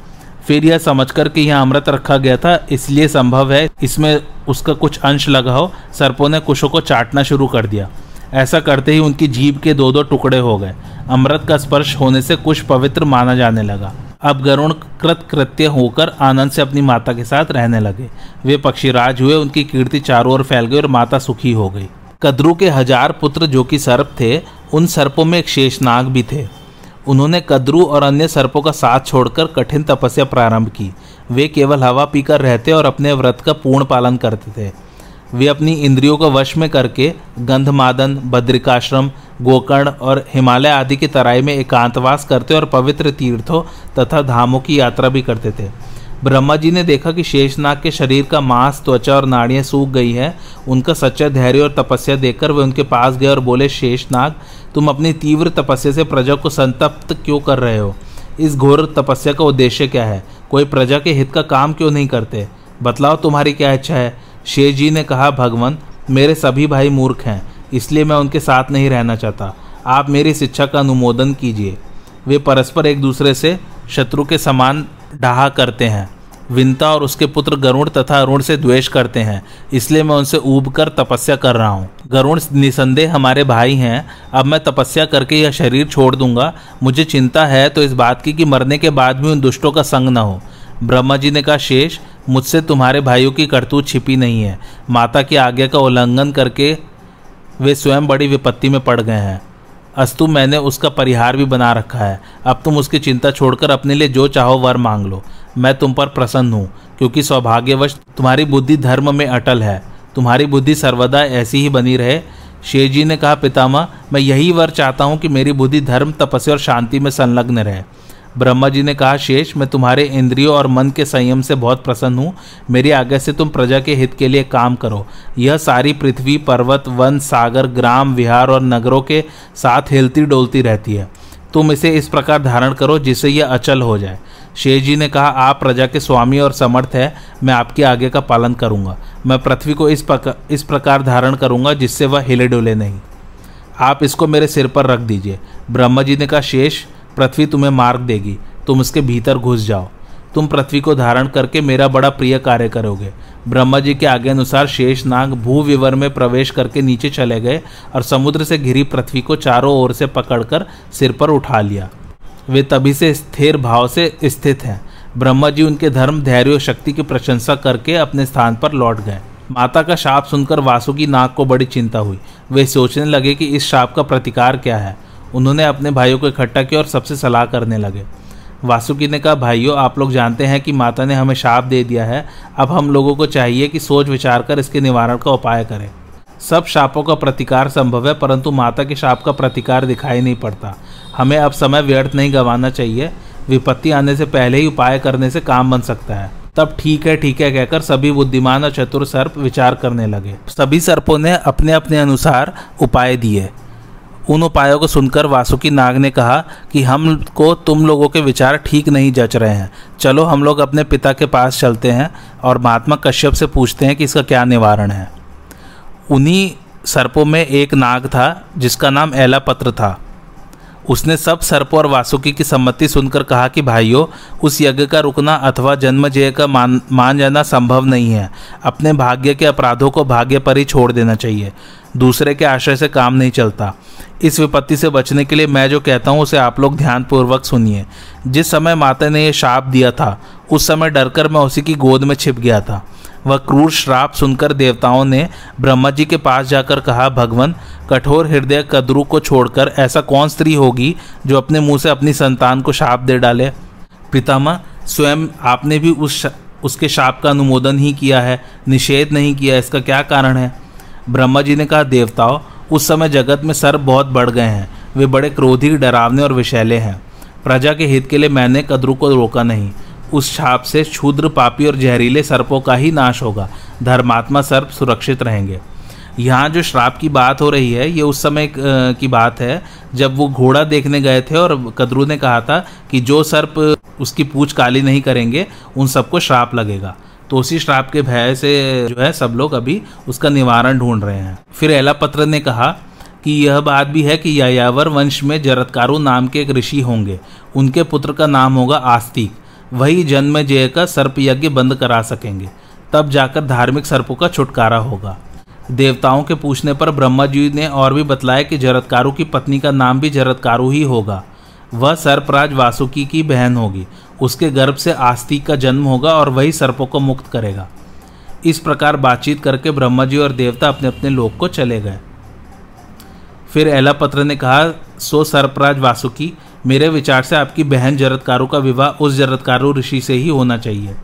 फिर यह समझ कर कि यह अमृत रखा गया था, इसलिए संभव है इसमें उसका कुछ अंश लगा हो। सर्पों ने कुशों को चाटना शुरू कर दिया। ऐसा करते ही उनकी जीभ के दो दो टुकड़े हो गए। अमृत का स्पर्श होने से कुछ पवित्र माना जाने लगा। अब गरुण कृत कृत्य होकर आनंद से अपनी माता के साथ रहने लगे। वे पक्षीराज हुए, उनकी कीर्ति चारों ओर फैल गई और माता सुखी हो गई। कद्रू के हज़ार पुत्र जो कि सर्प थे, उन सर्पों में एक शेषनाग भी थे। उन्होंने कद्रू और अन्य सर्पों का साथ छोड़कर कठिन तपस्या प्रारंभ की। वे केवल हवा पीकर रहते और अपने व्रत का पूर्ण पालन करते थे। वे अपनी इंद्रियों को वश में करके गंधमादन, बद्रिकाश्रम, गोकर्ण और हिमालय आदि की तराई में एकांतवास करते और पवित्र तीर्थों तथा धामों की यात्रा भी करते थे। ब्रह्मा जी ने देखा कि शेषनाग के शरीर का मांस, त्वचा और नाड़ियाँ सूख गई हैं। उनका सच्चा धैर्य और तपस्या देखकर वे उनके पास गए और बोले, शेषनाग तुम अपनी तीव्र तपस्या से प्रजा को संतप्त क्यों कर रहे हो? इस घोर तपस्या का उद्देश्य क्या है? कोई प्रजा के हित का काम क्यों नहीं करते? बतलाओ तुम्हारी क्या इच्छा है? शेष जी ने कहा, भगवान, मेरे सभी भाई मूर्ख हैं, इसलिए मैं उनके साथ नहीं रहना चाहता। आप मेरी इस इच्छा का अनुमोदन कीजिए। वे परस्पर एक दूसरे से शत्रु के समान डहा करते हैं। विंता और उसके पुत्र गरुण तथा अरुण से द्वेष करते हैं, इसलिए मैं उनसे ऊब कर तपस्या कर रहा हूँ। गरुण निसंदेह हमारे भाई हैं, अब मैं तपस्या करके यह शरीर छोड़ दूँगा। मुझे चिंता है तो इस बात की कि मरने के बाद भी उन दुष्टों का संग न हो। ब्रह्मा जी ने कहा, शेष, मुझसे तुम्हारे भाइयों की करतूत छिपी नहीं है। माता की आज्ञा का उल्लंघन करके वे स्वयं बड़ी विपत्ति में पड़ गए हैं। अस्तु, मैंने उसका परिहार भी बना रखा है। अब तुम उसकी चिंता छोड़कर अपने लिए जो चाहो वर मांग लो। मैं तुम पर प्रसन्न हूँ, क्योंकि सौभाग्यवश तुम्हारी बुद्धि धर्म में अटल है। तुम्हारी बुद्धि सर्वदा ऐसी ही बनी रहे। शेर जी ने कहा, पितामह, मैं यही वर चाहता हूँ कि मेरी बुद्धि धर्म, तपस्या और शांति में संलग्न रहे। ब्रह्मा जी ने कहा, शेष, मैं तुम्हारे इंद्रियों और मन के संयम से बहुत प्रसन्न हूँ। मेरी आज्ञा से तुम प्रजा के हित के लिए काम करो। यह सारी पृथ्वी, पर्वत, वन, सागर, ग्राम, विहार और नगरों के साथ हिलती डोलती रहती है। तुम इसे इस प्रकार धारण करो जिससे यह अचल हो जाए। शेष जी ने कहा, आप प्रजा के स्वामी और समर्थ है, मैं आपकी आगे का पालन करूँगा। मैं पृथ्वी को इस प्रकार इस प्रकार धारण करूँगा जिससे वह हिले डुले नहीं। आप इसको मेरे सिर पर रख दीजिए। ब्रह्मा जी ने कहा, शेष, पृथ्वी तुम्हें मार्ग देगी। तुम उसके भीतर घुस जाओ। तुम पृथ्वी को धारण करके मेरा बड़ा प्रिय कार्य करोगे। ब्रह्मा जी के आगे अनुसार शेष नाग भू विवर में प्रवेश करके नीचे चले गए और समुद्र से घिरी पृथ्वी को चारों ओर से पकड़कर सिर पर उठा लिया। वे तभी से स्थिर भाव से स्थित हैं। ब्रह्मा जी उनके धर्म, धैर्य और शक्ति की प्रशंसा करके अपने स्थान पर लौट गए। माता का शाप सुनकर वासुकी नाग को बड़ी चिंता हुई। वे सोचने लगे कि इस शाप का प्रतिकार क्या है। उन्होंने अपने भाइयों को इकट्ठा किया और सबसे सलाह करने लगे। वासुकी ने कहा, भाइयों, आप लोग जानते हैं कि माता ने हमें शाप दे दिया है। अब हम लोगों को चाहिए कि सोच विचार कर इसके निवारण का उपाय करें। सब शापों का प्रतिकार संभव है, परंतु माता के शाप का प्रतिकार दिखाई नहीं पड़ता। हमें अब समय व्यर्थ नहीं गंवाना चाहिए। विपत्ति आने से पहले ही उपाय करने से काम बन सकता है। तब ठीक है ठीक है कहकर सभी बुद्धिमान और चतुर सर्प विचार करने लगे। सभी सर्पों ने अपने अपने अनुसार उपाय दिए। उन उपायों को सुनकर वासुकी नाग ने कहा कि हमको तुम लोगों के विचार ठीक नहीं जच रहे हैं। चलो हम लोग अपने पिता के पास चलते हैं और महात्मा कश्यप से पूछते हैं कि इसका क्या निवारण है। उन्हीं सर्पों में एक नाग था, जिसका नाम एला पत्र था। उसने सब सर्पों और वासुकी की सम्मति सुनकर कहा कि, भाइयों, उस यज्ञ का रुकना अथवा जन्म जय का मान मान जाना संभव नहीं है। अपने भाग्य के अपराधों को भाग्य पर ही छोड़ देना चाहिए। दूसरे के आश्रय से काम नहीं चलता। इस विपत्ति से बचने के लिए मैं जो कहता हूँ, उसे आप लोग ध्यानपूर्वक सुनिए। जिस समय माता ने यह शाप दिया था, उस समय डरकर मैं उसी की गोद में छिप गया था। वह क्रूर श्राप सुनकर देवताओं ने ब्रह्मा जी के पास जाकर कहा भगवान कठोर हृदय कद्रु को छोड़कर ऐसा कौन स्त्री होगी जो अपने मुँह से अपनी संतान को शाप दे डाले? पितामह स्वयं आपने भी उस शा, उसके शाप का अनुमोदन ही किया है निषेध नहीं किया इसका क्या कारण है? ब्रह्मा जी ने कहा देवताओं उस समय जगत में सर्प बहुत बढ़ गए हैं वे बड़े क्रोधी डरावने और विशैले हैं। प्रजा के हित के लिए मैंने कद्रु को रोका नहीं। उस छाप से क्षुद्र पापी और जहरीले सर्पों का ही नाश होगा। धर्मात्मा सर्प सुरक्षित रहेंगे। यहाँ जो श्राप की बात हो रही है, ये उस समय की बात है, जब वो घोड़ा देखने गए थे और कदरू ने कहा था कि जो सर्प उसकी पूछ काली नहीं करेंगे, उन सबको श्राप लगेगा। तो उसी श्राप के भय से जो है, सब लोग अभी उसका निवारण ढूंढ रहे हैं। फिर एला पत्र ने कहा कि यह बात भी है कि यायावर वंश में जरतकारु नाम के एक ऋषि होंगे। उनके पुत्र का नाम होगा आस्तिक। वही जन्म जय का सर्प यज्ञ बंद करा सकेंगे। तब जाकर धार्मिक सर्पों का छुटकारा होगा। देवताओं के पूछने पर ब्रह्मा जी ने और भी बतलाया कि जरतकारु की पत्नी का नाम भी जरतकारु ही होगा। वह सर्पराज वासुकी की बहन होगी। उसके गर्भ से आस्तिक का जन्म होगा और वही सर्पों को मुक्त करेगा। इस प्रकार बातचीत करके ब्रह्मा जी और देवता अपने अपने लोक को चले गए। फिर एला पत्र ने कहा, सो सर्पराज वासुकी मेरे विचार से आपकी बहन जरतकारु का विवाह उस जरतकारु ऋषि से ही होना चाहिए।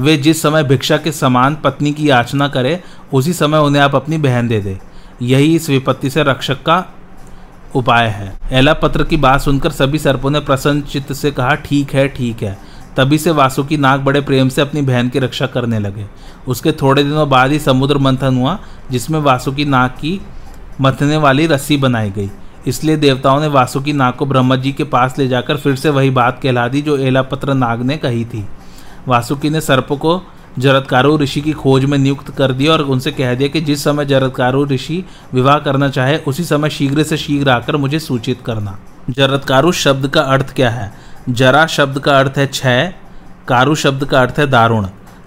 वे जिस समय भिक्षा के समान पत्नी की याचना करे, उसी समय उन्हें आप अपनी बहन दे दे। यही इस विपत्ति से रक्षक का उपाय है। एला पत्र की बात सुनकर सभी सर्पों ने प्रसन्न चित्त से कहा, ठीक है ठीक है। तभी से वासुकी नाग बड़े प्रेम से अपनी बहन की रक्षा करने लगे। उसके थोड़े दिनों बाद ही समुद्र मंथन हुआ, जिसमें वासुकी नाग की मथने वाली रस्सी बनाई गई। इसलिए देवताओं ने वासुकी नाग को ब्रह्मा जी के पास ले जाकर फिर से वही बात कहला दी जो एलापत्र नाग ने कही थी। वासुकी ने सर्प को जरदकारु ऋषि की खोज में नियुक्त कर दिया और उनसे कह दिया कि जिस समय जरदकारु ऋषि विवाह करना चाहे, उसी समय शीघ्र से शीघ्र आकर मुझे सूचित करना। जरदकारु शब्द का अर्थ क्या है? जरा शब्द का अर्थ है क्षय, कारु शब्द का अर्थ है दारुण।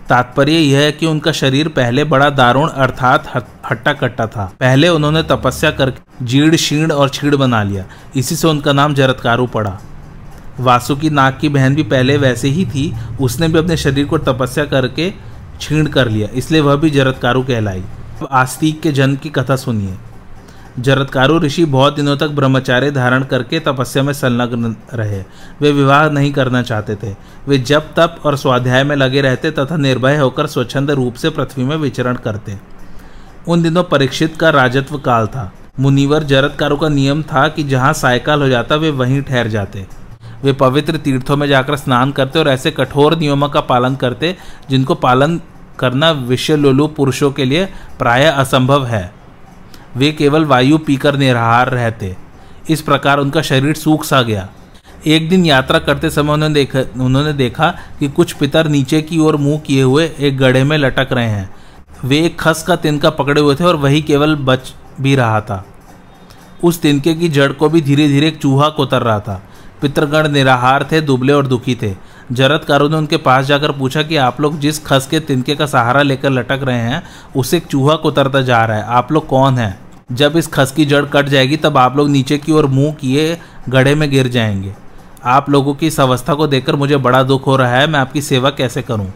तात्पर्य यह है कि उनका शरीर पहले बड़ा दारुण अर्थात हट्टा कट्टा था। पहले उन्होंने तपस्या करके जीर्ण शीर्ण और छीड़ बना लिया। इसी से उनका नाम जरदकारु पड़ा। वासुकी नाग की बहन भी पहले वैसे ही थी। उसने भी अपने शरीर को तपस्या करके छीण कर लिया। इसलिए वह भी जरदकारु कहलाई। अब आस्तिक के जन्म की कथा सुनिए। जरदकारु ऋषि बहुत दिनों तक ब्रह्मचार्य धारण करके तपस्या में संलग्न रहे। वे विवाह नहीं करना चाहते थे। वे जब तप और स्वाध्याय में लगे रहते तथा निर्भय होकर स्वच्छंद रूप से पृथ्वी में विचरण करते। उन दिनों परीक्षित का राजत्व काल था। मुनिवर जरदकारु का नियम था कि जहाँ सायकाल हो जाता वे वहीं ठहर जाते। वे पवित्र तीर्थों में जाकर स्नान करते और ऐसे कठोर नियमों का पालन करते जिनको पालन करना विषय पुरुषों के लिए प्राय असंभव है। वे केवल वायु पीकर निराहार रहते। इस प्रकार उनका शरीर सूख सा गया। एक दिन यात्रा करते समय उन्होंने देखा उन्होंने देखा कि कुछ पितर नीचे की ओर मुँह किए हुए एक गड्ढे में लटक रहे हैं। वे एक खस का तिनका पकड़े हुए थे और वही केवल बच भी रहा था। उस तिनके की जड़ को भी धीरे धीरे एक चूहा कोतर रहा था। पितृगण निराहार थे, दुबले और दुखी थे। जरतकारों ने उनके पास जाकर पूछा कि आप लोग जिस खस के तिनके का सहारा लेकर लटक रहे हैं, उसे एक चूहा कोतरता जा रहा है। आप लोग कौन हैं? जब इस खस की जड़ कट जाएगी, तब आप लोग नीचे की ओर मुँह किए गड्ढे में गिर जाएँगे। आप लोगों की इस अवस्था को देखकर मुझे बड़ा दुख हो रहा है, मैं आपकी सेवा कैसे करूँ?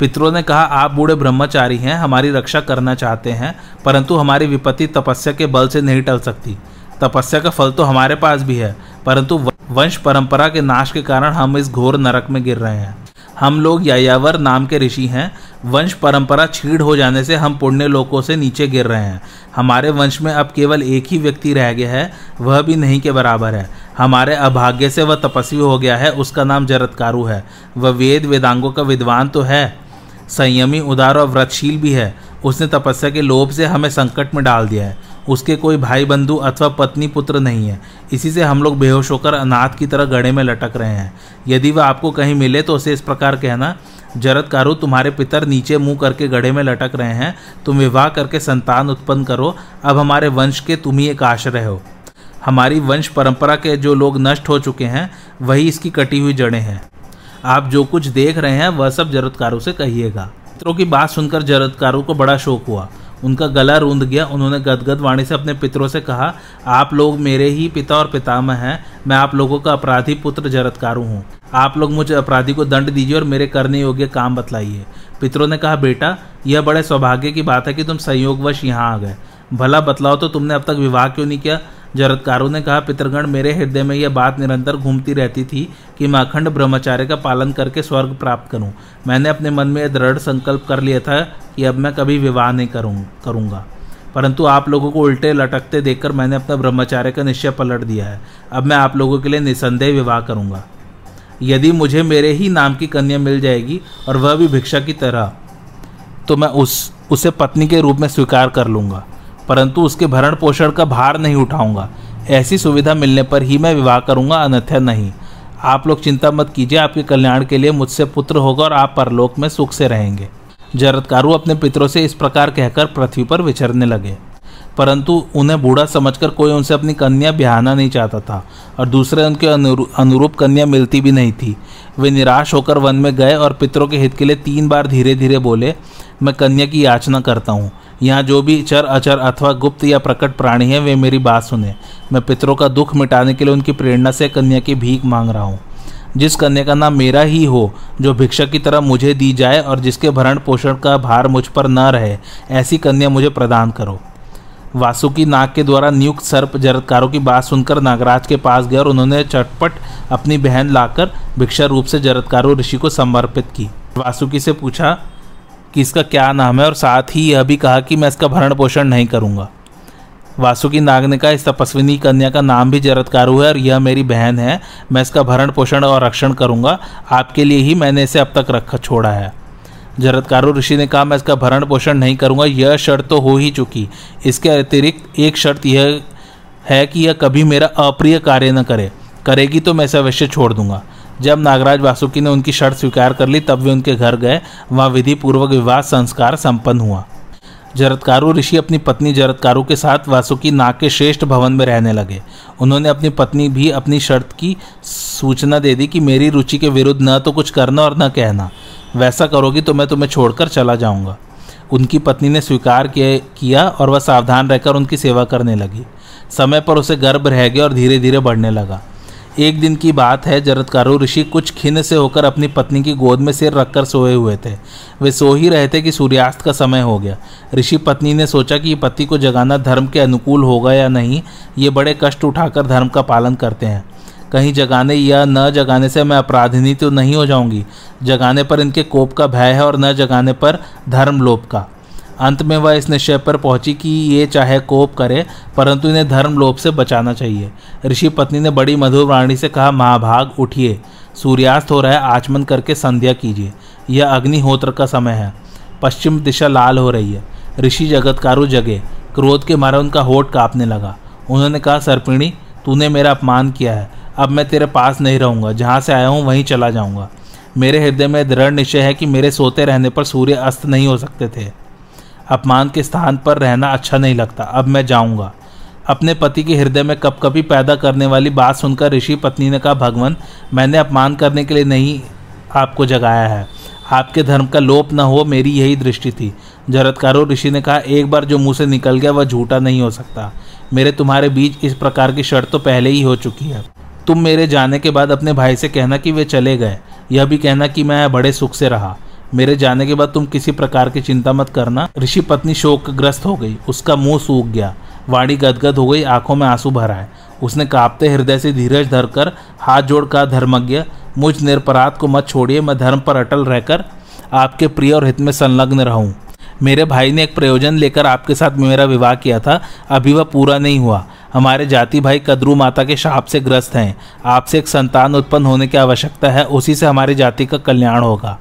पितरों ने कहा, आप बूढ़े ब्रह्मचारी हैं, हमारी रक्षा करना चाहते हैं, परंतु हमारी विपत्ति तपस्या के बल से नहीं टल सकती। तपस्या का फल तो हमारे पास भी है, परंतु वंश परंपरा के नाश के कारण हम इस घोर नरक में गिर रहे हैं। हम लोग यायावर नाम के ऋषि हैं। वंश परंपरा छीड़ हो जाने से हम पुण्य लोकों से नीचे गिर रहे हैं। हमारे वंश में अब केवल एक ही व्यक्ति रह गया है, वह भी नहीं के बराबर है। हमारे अभाग्य से वह तपस्वी हो गया है, उसका नाम जरतकारु है। वह वेद वेदांगों का विद्वान तो है, संयमी, उदार और व्रतशील भी है। उसने तपस्या के लोभ से हमें संकट में डाल दिया है। उसके कोई भाई बंधु अथवा पत्नी पुत्र नहीं है। इसी से हम लोग बेहोश होकर अनाथ की तरह गड़े में लटक रहे हैं। यदि वह आपको कहीं मिले तो उसे इस प्रकार कहना जरतकारु तुम्हारे पितर नीचे मुँह करके गढ़े में लटक रहे हैं। तुम विवाह करके संतान उत्पन्न करो। अब हमारे वंश के तुम ही एक आश्रय हो। हमारी वंश परंपरा के जो लोग नष्ट हो चुके हैं, वही इसकी कटी हुई जड़ें हैं। आप जो कुछ देख रहे हैं, वह सब जरतकारों से कहिएगा। पितरों की बात सुनकर जरतकारों को बड़ा शोक हुआ। उनका गला रूंध गया, उन्होंने गदगद वाणी से अपने पितरों से कहा, आप लोग मेरे ही पिता और पितामह हैं, मैं आप लोगों का अपराधी पुत्र जरतकारु हूँ। आप लोग मुझे अपराधी को दंड दीजिए और मेरे करने योग्य काम बतलाइए। पितरों ने कहा, बेटा, यह बड़े सौभाग्य की बात है कि तुम संयोगवश यहाँ आ गए। भला बतलाओ तो तुमने अब तक विवाह क्यों नहीं किया? जरदकारों ने कहा पितृगण मेरे हृदय में यह बात निरंतर घूमती रहती थी कि मैं अखंड ब्रह्मचार्य का पालन करके स्वर्ग प्राप्त करूँ। मैंने अपने मन में दृढ़ संकल्प कर लिया था कि अब मैं कभी विवाह नहीं करूँ, करूँगा। परंतु आप लोगों को उल्टे लटकते देखकर मैंने अपना ब्रह्मचार्य का निश्चय पलट दिया है। अब मैं आप लोगों के लिए निसंदेह विवाह करूँगा। यदि मुझे मेरे ही नाम की कन्या मिल जाएगी और वह भी भिक्षा की तरह तो मैं उस, उसे पत्नी के रूप में स्वीकार कर लूँगा। परंतु उसके भरण पोषण का भार नहीं उठाऊँगा। ऐसी सुविधा मिलने पर ही मैं विवाह करूँगा अन्यथा नहीं। आप लोग चिंता मत कीजिए, आपके कल्याण के लिए मुझसे पुत्र होगा और आप परलोक में सुख से रहेंगे। जरतकारु अपने पितरों से इस प्रकार कहकर पृथ्वी पर विचरने लगे। परंतु उन्हें बूढ़ा समझकर कोई उनसे अपनी कन्या ब्याहना नहीं चाहता था, और दूसरे उनके अनुरूप कन्या मिलती भी नहीं थी। वे निराश होकर वन में गए और पितरों के हित के लिए तीन बार धीरे धीरे बोले, मैं कन्या की याचना करता हूँ। यहाँ जो भी चर, अचर अथवा गुप्त या प्रकट प्राणी है, वे मेरी बात सुने। मैं पितरों का दुख मिटाने के लिए उनकी प्रेरणा से कन्या की भीख मांग रहा हूँ। जिस कन्या का नाम मेरा ही हो, जो भिक्षा की तरह मुझे दी जाए और जिसके भरण पोषण का भार मुझ पर न रहे, ऐसी कन्या मुझे प्रदान करो। वासुकी नाग के द्वारा नियुक्त सर्प जरदकारों की बात सुनकर नागराज के पास गए और उन्होंने चटपट अपनी बहन लाकर भिक्षा रूप से जरदकारों ऋषि को समर्पित की। वासुकी से पूछा कि इसका क्या नाम है, और साथ ही यह भी कहा कि मैं इसका भरण पोषण नहीं करूँगा। वासुकी नाग ने कहा इस तपस्विनी कन्या का नाम भी जरतकारु है, और यह मेरी बहन है। मैं इसका भरण पोषण और रक्षण करूँगा। आपके लिए ही मैंने इसे अब तक रखा, छोड़ा है। जरतकारु ऋषि ने कहा, मैं इसका भरण पोषण नहीं करूँगा। यह शर्त तो हो ही चुकी। इसके अतिरिक्त एक शर्त यह है कि यह कभी मेरा अप्रिय कार्य न करे। करेगी तो मैं इसे अवश्य छोड़ दूँगा। जब नागराज वासुकी ने उनकी शर्त स्वीकार कर ली, तब वे उनके घर गए। वहाँ विधि पूर्वक विवाह संस्कार संपन्न हुआ। जरतकारु ऋषि अपनी पत्नी जरतकारु के साथ वासुकी नाग के श्रेष्ठ भवन में रहने लगे। उन्होंने अपनी पत्नी भी अपनी शर्त की सूचना दे दी कि मेरी रुचि के विरुद्ध न तो कुछ करना और न कहना। वैसा करोगी तो मैं तुम्हें छोड़कर चला जाऊँगा। उनकी पत्नी ने स्वीकार किया और वह सावधान रहकर उनकी सेवा करने लगी। समय पर उसे गर्भ रह गया और धीरे धीरे बढ़ने लगा। एक दिन की बात है, जरतकारु ऋषि कुछ खिन्न से होकर अपनी पत्नी की गोद में सिर रखकर सोए हुए थे। वे सो ही रहे थे कि सूर्यास्त का समय हो गया। ऋषि पत्नी ने सोचा कि पति को जगाना धर्म के अनुकूल होगा या नहीं, ये बड़े कष्ट उठाकर धर्म का पालन करते हैं। कहीं जगाने या न जगाने से मैं अपराधिनी तो नहीं हो जाऊँगी। जगाने पर इनके कोप का भय है और न जगाने पर धर्म लोप का। अंत में वह इस निश्चय पर पहुँची कि ये चाहे कोप करे, परंतु इन्हें धर्म लोप से बचाना चाहिए। ऋषि पत्नी ने बड़ी मधुर वाणी से कहा, महाभाग, उठिए। सूर्यास्त हो रहा है, आचमन करके संध्या कीजिए। यह अग्निहोत्र का समय है। पश्चिम दिशा लाल हो रही है। ऋषि जगतकारु जगे। क्रोध के मारे उनका होठ कांपने लगा। उन्होंने कहा, सर्पिणी, तूने मेरा अपमान किया है। अब मैं तेरे पास नहीं रहूँगा। जहाँ से आया हूँ, वहीं चला जाऊँगा। मेरे हृदय में दृढ़ निश्चय है कि मेरे सोते रहने पर सूर्य अस्त नहीं हो सकते थे। अपमान के स्थान पर रहना अच्छा नहीं लगता। अब मैं जाऊँगा। अपने पति के हृदय में कप कभी पैदा करने वाली बात सुनकर ऋषि पत्नी ने कहा, भगवान, मैंने अपमान करने के लिए नहीं आपको जगाया है। आपके धर्म का लोप न हो, मेरी यही दृष्टि थी। जरतकारो ऋषि ने कहा, एक बार जो मुँह से निकल गया, वह झूठा नहीं हो सकता। मेरे तुम्हारे बीच इस प्रकार की शर्त तो पहले ही हो चुकी है। तुम मेरे जाने के बाद अपने भाई से कहना कि वे चले गए। यह भी कहना कि मैं बड़े सुख से रहा। मेरे जाने के बाद तुम किसी प्रकार की चिंता मत करना। ऋषि पत्नी शोकग्रस्त हो गई। उसका मुँह सूख गया। वाणी गदगद हो गई। आँखों में आँसू भर आए। उसने कांपते हृदय से धीरज धरकर हाथ जोड़ कहा धर्मज्ञ, मुझ निरपराध को मत छोड़िए। मैं धर्म पर अटल रहकर आपके प्रिय और हित में संलग्न रहूँ। मेरे भाई ने एक प्रयोजन लेकर आपके साथ मेरा विवाह किया था। अभी वह पूरा नहीं हुआ। हमारे जाति भाई कद्रू माता के शाप से ग्रस्त हैं। आपसे एक संतान उत्पन्न होने की आवश्यकता है। उसी से हमारी जाति का कल्याण होगा।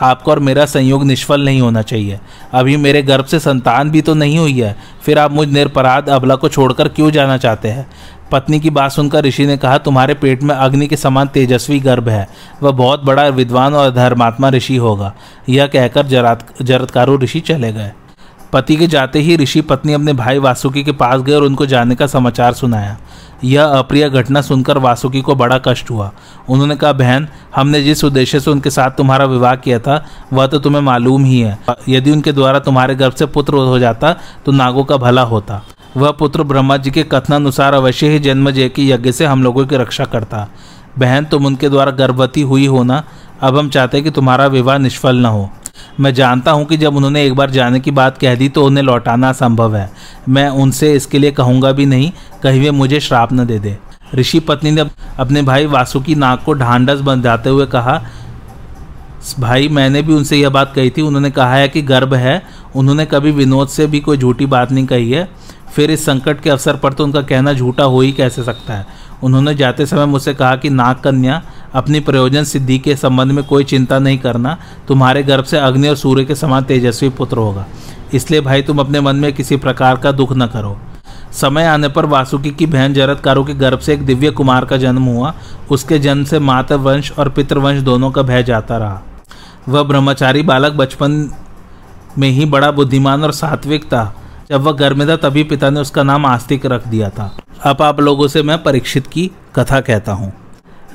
आपका और मेरा संयोग निष्फल नहीं होना चाहिए। अभी मेरे गर्भ से संतान भी तो नहीं हुई है, फिर आप मुझ निरपराध अबला को छोड़कर क्यों जाना चाहते हैं? पत्नी की बात सुनकर ऋषि ने कहा, तुम्हारे पेट में अग्नि के समान तेजस्वी गर्भ है। वह बहुत बड़ा विद्वान और धर्मात्मा ऋषि होगा। यह कहकर जरात, जरतकारु ऋषि चले गए। पति के जाते ही ऋषि पत्नी अपने भाई वासुकी के पास गए और उनको जाने का समाचार सुनाया। यह अप्रिय घटना सुनकर वासुकी को बड़ा कष्ट हुआ। उन्होंने कहा, बहन, हमने जिस उद्देश्य से उनके साथ तुम्हारा विवाह किया था, वह तो तुम्हें मालूम ही है। यदि उनके द्वारा तुम्हारे गर्भ से पुत्र हो जाता तो नागों का भला होता। वह पुत्र ब्रह्मा जी के कथनानुसार अवश्य ही जन्म जय की यज्ञ से हम लोगों की रक्षा करता। बहन, तुम उनके द्वारा गर्भवती हुई हो ना? अब हम चाहते हैं कि तुम्हारा विवाह निष्फल न हो। मैं जानता हूँ कि जब उन्होंने एक बार जाने की बात कह दी तो उन्हें लौटाना संभव है। मैं उनसे इसके लिए कहूँगा भी नहीं, कहीं वे मुझे श्राप न दे दे। ऋषि पत्नी ने अपने भाई वासुकी नाक को ढांडस बंधाते हुए कहा, भाई, मैंने भी उनसे यह बात कही थी। उन्होंने कहा है कि गर्भ है। उन्होंने कभी विनोद से भी कोई झूठी बात नहीं कही है। फिर इस संकट के अवसर पर तो उनका कहना झूठा हो ही कैसे सकता है? उन्होंने जाते समय मुझसे कहा कि नाग कन्या अपनी प्रयोजन सिद्धि के संबंध में कोई चिंता नहीं करना। तुम्हारे गर्भ से अग्नि और सूर्य के समान तेजस्वी पुत्र होगा। इसलिए भाई, तुम अपने मन में किसी प्रकार का दुख न करो। समय आने पर वासुकी की बहन जरतकारों के गर्भ से एक दिव्य कुमार का जन्म हुआ। उसके जन्म से मातृवंश और पितृवंश दोनों का भय जाता रहा। वह ब्रह्मचारी बालक बचपन में ही बड़ा बुद्धिमान और सात्विक था। जब वह घर में था, तभी पिता ने उसका नाम आस्तिक रख दिया था। अब आप लोगों से मैं परीक्षित की कथा कहता हूँ।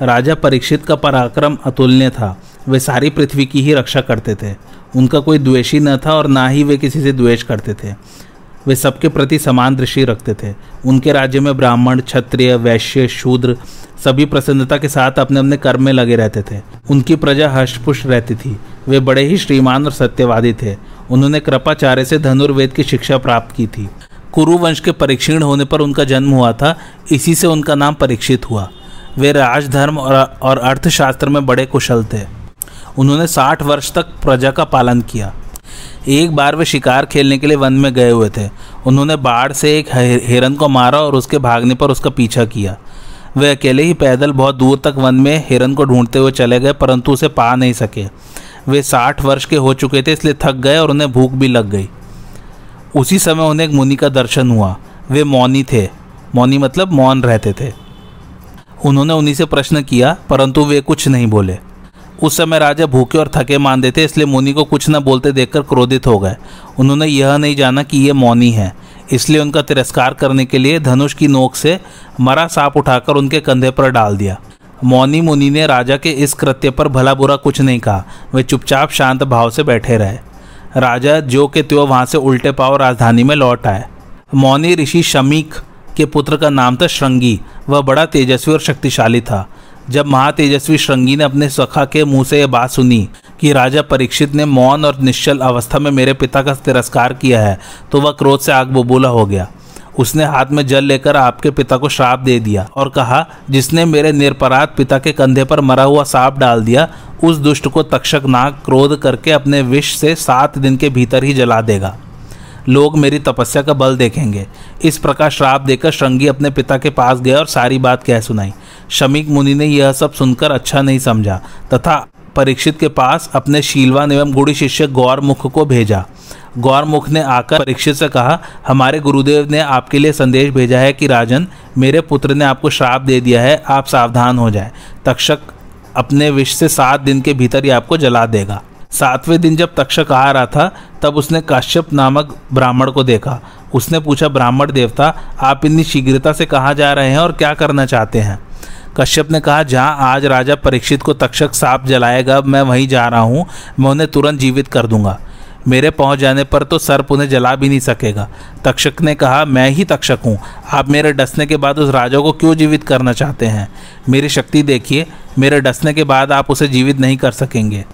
राजा परीक्षित का पराक्रम अतुलनीय था। वे सारी पृथ्वी की ही रक्षा करते थे। उनका कोई द्वेषी न था और ना ही वे किसी से द्वेष करते थे। वे सबके प्रति समान दृष्टि रखते थे। उनके राज्य में ब्राह्मण, क्षत्रिय, वैश्य, शूद्र सभी प्रसन्नता के साथ अपने अपने कर्म में लगे रहते थे। उनकी प्रजा हष्टपुष्ट रहती थी। वे बड़े ही श्रीमान और सत्यवादी थे। उन्होंने कृपाचार्य से धनुर्वेद की शिक्षा प्राप्त की थी। कुरुवंश के परीक्षण होने पर उनका जन्म हुआ था इसी से उनका नाम परीक्षित हुआ। वे राजधर्म और, अर्थशास्त्र में बड़े कुशल थे। उन्होंने साठ वर्ष तक प्रजा का पालन किया। एक बार वे शिकार खेलने के लिए वन में गए हुए थे। उन्होंने बाढ़ से एक हिरन को मारा और उसके भागने पर उसका पीछा किया। वे अकेले ही पैदल बहुत दूर तक वन में हिरन को ढूंढते हुए चले गए परंतु उसे पा नहीं सके। वे साठ वर्ष के हो चुके थे इसलिए थक गए और उन्हें भूख भी लग गई। उसी समय उन्हें एक मुनि का दर्शन हुआ। वे मौनी थे। मौनी मतलब मौन रहते थे। उन्होंने उन्हीं से प्रश्न किया, परंतु वे कुछ नहीं बोले। उस समय राजा भूखे और थके मानते थे इसलिए मुनि को कुछ न बोलते देखकर क्रोधित हो गए। उन्होंने यह नहीं जाना कि ये मौनी है। इसलिए उनका तिरस्कार करने के लिए धनुष की नोक से मरा सांप उठाकर उनके कंधे पर डाल दिया। मौनी मुनि ने राजा के इस कृत्य पर भला बुरा कुछ नहीं कहा। वे चुपचाप शांत भाव से बैठे रहे। राजा जो के त्यो वहाँ से उल्टे पाव राजधानी में लौट आए। मौनी ऋषि शमीक के पुत्र का नाम था श्रृंगी। वह बड़ा तेजस्वी और शक्तिशाली था। जब महातेजस्वी श्रृंगी ने अपने सखा के मुँह से यह बात सुनी कि राजा परीक्षित ने मौन और निश्चल अवस्था में मेरे पिता का तिरस्कार किया है तो वह क्रोध से आग बबूला हो गया। उसने हाथ में जल लेकर आपके पिता को श्राप दे दिया और कहा, जिसने मेरे निरपराध पिता के कंधे पर मरा हुआ सांप डाल दिया, उस दुष्ट को तक्षक नाग क्रोध करके अपने विष से सात दिन के भीतर ही जला देगा। लोग मेरी तपस्या का बल देखेंगे। इस प्रकार श्राप देकर श्रृंगी अपने पिता के पास गया और सारी बात कह सुनाई। शमीक मुनि ने यह सब सुनकर अच्छा नहीं समझा तथा परीक्षित के पास अपने शीलवान एवं गुड़ी शिष्य गौरमुख को भेजा। गौरमुख ने आकर परीक्षित से कहा, हमारे गुरुदेव ने आपके लिए संदेश भेजा है कि राजन, मेरे पुत्र ने आपको श्राप दे दिया है, आप सावधान हो जाए। तक्षक अपने विष से सात दिन के भीतर ही आपको जला देगा। सातवें दिन जब तक्षक आ रहा था, तब उसने काश्यप नामक ब्राह्मण को देखा। उसने पूछा, ब्राह्मण देवता, आप इतनी शीघ्रता से कहाँ जा रहे हैं और क्या करना चाहते हैं? कश्यप ने कहा, जहाँ आज राजा परीक्षित को तक्षक सांप जलाएगा, मैं वहीं जा रहा हूँ, मैं उन्हें तुरंत जीवित कर दूँगा। मेरे पहुँच जाने पर तो सर्प उन्हें जला भी नहीं सकेगा। तक्षक ने कहा, मैं ही तक्षक हूँ। आप मेरे डसने के बाद उस राजा को क्यों जीवित करना चाहते हैं? मेरी शक्ति देखिए, मेरे डसने के बाद आप उसे जीवित नहीं कर सकेंगे।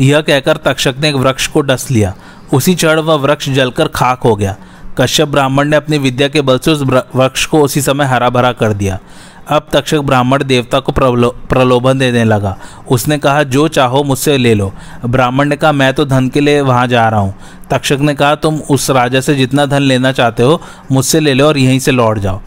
यह कहकर तक्षक ने एक वृक्ष को डस लिया। उसी चढ़ वह वृक्ष जलकर खाक हो गया। कश्यप ब्राह्मण ने अपनी विद्या के बल से उस वृक्ष को उसी समय हरा भरा कर दिया। अब तक्षक ब्राह्मण देवता को प्रलोभन देने लगा। उसने कहा, जो चाहो मुझसे ले लो। ब्राह्मण ने कहा, मैं तो धन के लिए वहाँ जा रहा हूँ। तक्षक ने कहा, तुम उस राजा से जितना धन लेना चाहते हो, मुझसे ले लो और यहीं से लौट जाओ।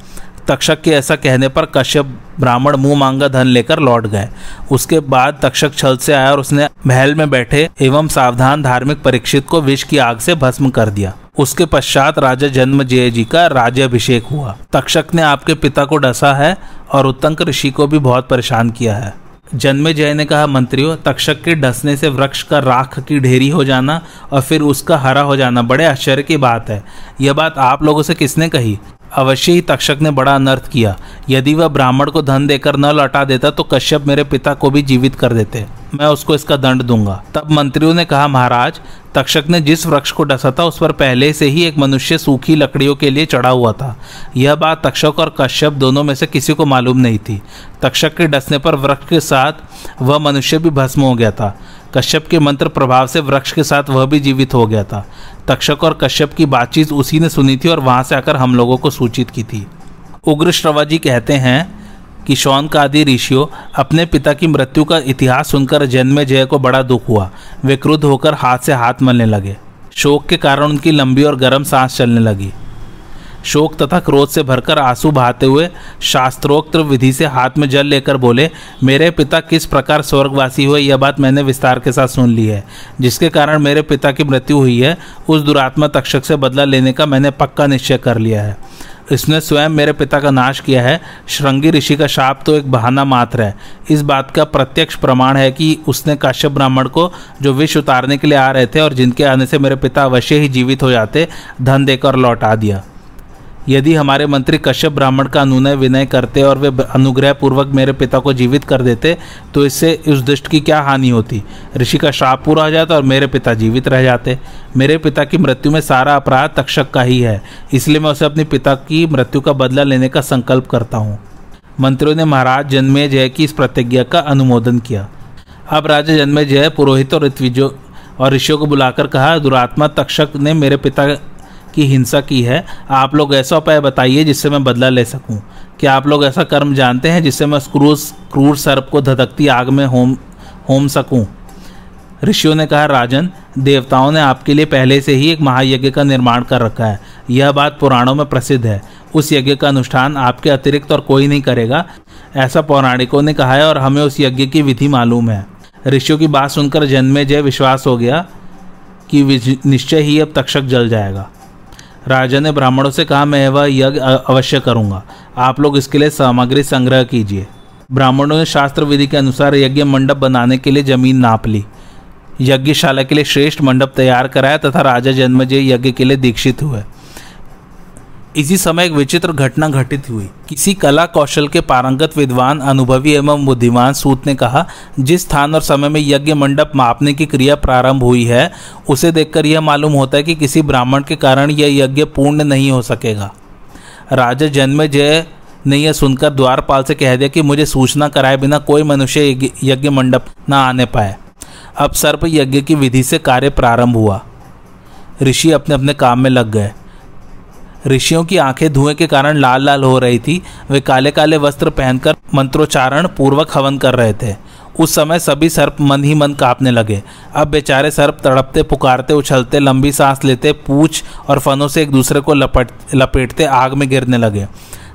तक्षक के ऐसा कहने पर कश्यप ब्राह्मण मुँह मांगा धन लेकर लौट गए। उसके बाद तक्षक छल से आया और उसने महल में बैठे एवं सावधान धार्मिक परीक्षित को विष की आग से भस्म कर दिया। उसके पश्चात राजा जन्म जय जी का राज्यभिषेक हुआ। तक्षक ने आपके पिता को डसा है और उत्तंक ऋषि को भी बहुत परेशान किया है। जन्मे जय ने कहा, मंत्रियों, तक्षक के डसने से वृक्ष का राख की ढेरी हो जाना और फिर उसका हरा हो जाना बड़े आश्चर्य की बात है। यह बात आप लोगों से किसने कही? अवश्य ही तक्षक ने बड़ा अनर्थ किया। यदि वह ब्राह्मण को धन देकर न लौटा देता तो कश्यप मेरे पिता को भी जीवित कर देते। मैं उसको इसका दंड दूँगा। तब मंत्रियों ने कहा, महाराज, तक्षक ने जिस वृक्ष को डसा था, उस पर पहले से ही एक मनुष्य सूखी लकड़ियों के लिए चढ़ा हुआ था। यह बात तक्षक और कश्यप दोनों में से किसी को मालूम नहीं थी। तक्षक के डसने पर वृक्ष के साथ वह मनुष्य भी भस्म हो गया था। कश्यप के मंत्र प्रभाव से वृक्ष के साथ वह भी जीवित हो गया था। तक्षक और कश्यप की बातचीत उसी ने सुनी थी और वहाँ से आकर हम लोगों को सूचित की थी। उग्र श्रवा जी कहते हैं कि शौन आदि ऋषियों अपने पिता की मृत्यु का इतिहास सुनकर जन्मे जय को बड़ा दुख हुआ। वे क्रुद्ध होकर हाथ से हाथ मलने लगे। शोक के कारण उनकी लंबी और गर्म सांस चलने लगी। शोक तथा क्रोध से भरकर आँसू बहाते हुए शास्त्रोक्त विधि से हाथ में जल लेकर बोले, मेरे पिता किस प्रकार स्वर्गवासी हुए, यह बात मैंने विस्तार के साथ सुन ली है। जिसके कारण मेरे पिता की मृत्यु हुई है, उस दुरात्मा तक्षक से बदला लेने का मैंने पक्का निश्चय कर लिया है। इसने स्वयं मेरे पिता का नाश किया है। श्रृंगी ऋषि का शाप तो एक बहाना मात्र है। इस बात का प्रत्यक्ष प्रमाण है कि उसने काश्यप ब्राह्मण को जो विष उतारने के लिए आ रहे थे और जिनके आने से मेरे पिता अवश्य ही जीवित हो जाते, धन देकर लौटा दिया। यदि हमारे मंत्री कश्यप ब्राह्मण का अनुनय विनय करते और वे अनुग्रह पूर्वक मेरे पिता को जीवित कर देते तो इससे उस दुष्ट की क्या हानि होती? ऋषि का श्राप पूरा हो जाता और मेरे पिता जीवित रह जाते। मेरे पिता की मृत्यु में सारा अपराध तक्षक का ही है, इसलिए मैं उसे अपने पिता की मृत्यु का बदला लेने का संकल्प करता हूँ। मंत्रियों ने महाराज जन्मे जय की इस प्रतिज्ञा का अनुमोदन किया। अब राजा जन्मे जय, पुरोहित और ऋत्विजो और ऋषियों को बुलाकर कहा, दुरात्मा तक्षक ने मेरे पिता की हिंसा की है। आप लोग ऐसा उपाय बताइए जिससे मैं बदला ले सकूँ। क्या आप लोग ऐसा कर्म जानते हैं जिससे मैं क्रूर क्रूर सर्प को धधकती आग में होम होम सकूँ? ऋषियों ने कहा, राजन, देवताओं ने आपके लिए पहले से ही एक महायज्ञ का निर्माण कर रखा है। यह बात पुराणों में प्रसिद्ध है। उस यज्ञ का अनुष्ठान आपके अतिरिक्त और कोई नहीं करेगा, ऐसा पौराणिकों ने कहा है और हमें उस यज्ञ की विधि मालूम है। ऋषियों की बात सुनकर जन्मे जय विश्वास हो गया कि निश्चय ही अब तक्षक जल जाएगा। राजा ने ब्राह्मणों से कहा, मैं वह यज्ञ अवश्य करूँगा। आप लोग इसके लिए सामग्री संग्रह कीजिए ब्राह्मणों ने शास्त्र विधि के अनुसार यज्ञ मंडप बनाने के लिए ज़मीन नाप ली। यज्ञशाला के लिए श्रेष्ठ मंडप तैयार कराया तथा राजा जन्मजय यज्ञ के लिए दीक्षित हुए। इसी समय एक विचित्र घटना घटित हुई। किसी कला कौशल के पारंगत विद्वान, अनुभवी एवं बुद्धिमान सूत ने कहा, जिस स्थान और समय में यज्ञ मंडप मापने की क्रिया प्रारंभ हुई है, उसे देखकर यह मालूम होता है कि किसी ब्राह्मण के कारण यह यज्ञ पूर्ण नहीं हो सकेगा। राजा जन्म जय ने यह सुनकर द्वारपाल से कह दिया कि मुझे सूचना कराए बिना कोई मनुष्य यज्ञ मंडप न आने पाए। अब सर्प यज्ञ की विधि से कार्य प्रारंभ हुआ। ऋषि अपने अपने काम में लग गए। ऋषियों की आँखें धुएँ के कारण लाल लाल हो रही थी। वे काले काले वस्त्र पहनकर मंत्रोच्चारण पूर्वक हवन कर रहे थे। उस समय सभी सर्प मन ही मन कांपने लगे। अब बेचारे सर्प तड़पते, पुकारते, उछलते, लंबी सांस लेते, पूछ और फनों से एक दूसरे को लपट, लपेटते आग में गिरने लगे।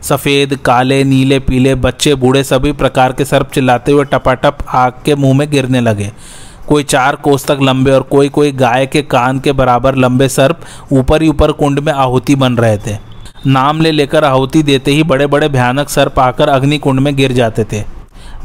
सफ़ेद, काले, नीले, पीले, बच्चे, बूढ़े सभी प्रकार के सर्प चिल्लाते हुए टपाटप आग के मुँह में गिरने लगे। कोई चार कोस तक लंबे और कोई कोई गाय के कान के बराबर लंबे सर्प ऊपर ही ऊपर कुंड में आहुति बन रहे थे। नाम ले लेकर आहुति देते ही बड़े बड़े भयानक सर्प आकर अग्नि कुंड में गिर जाते थे।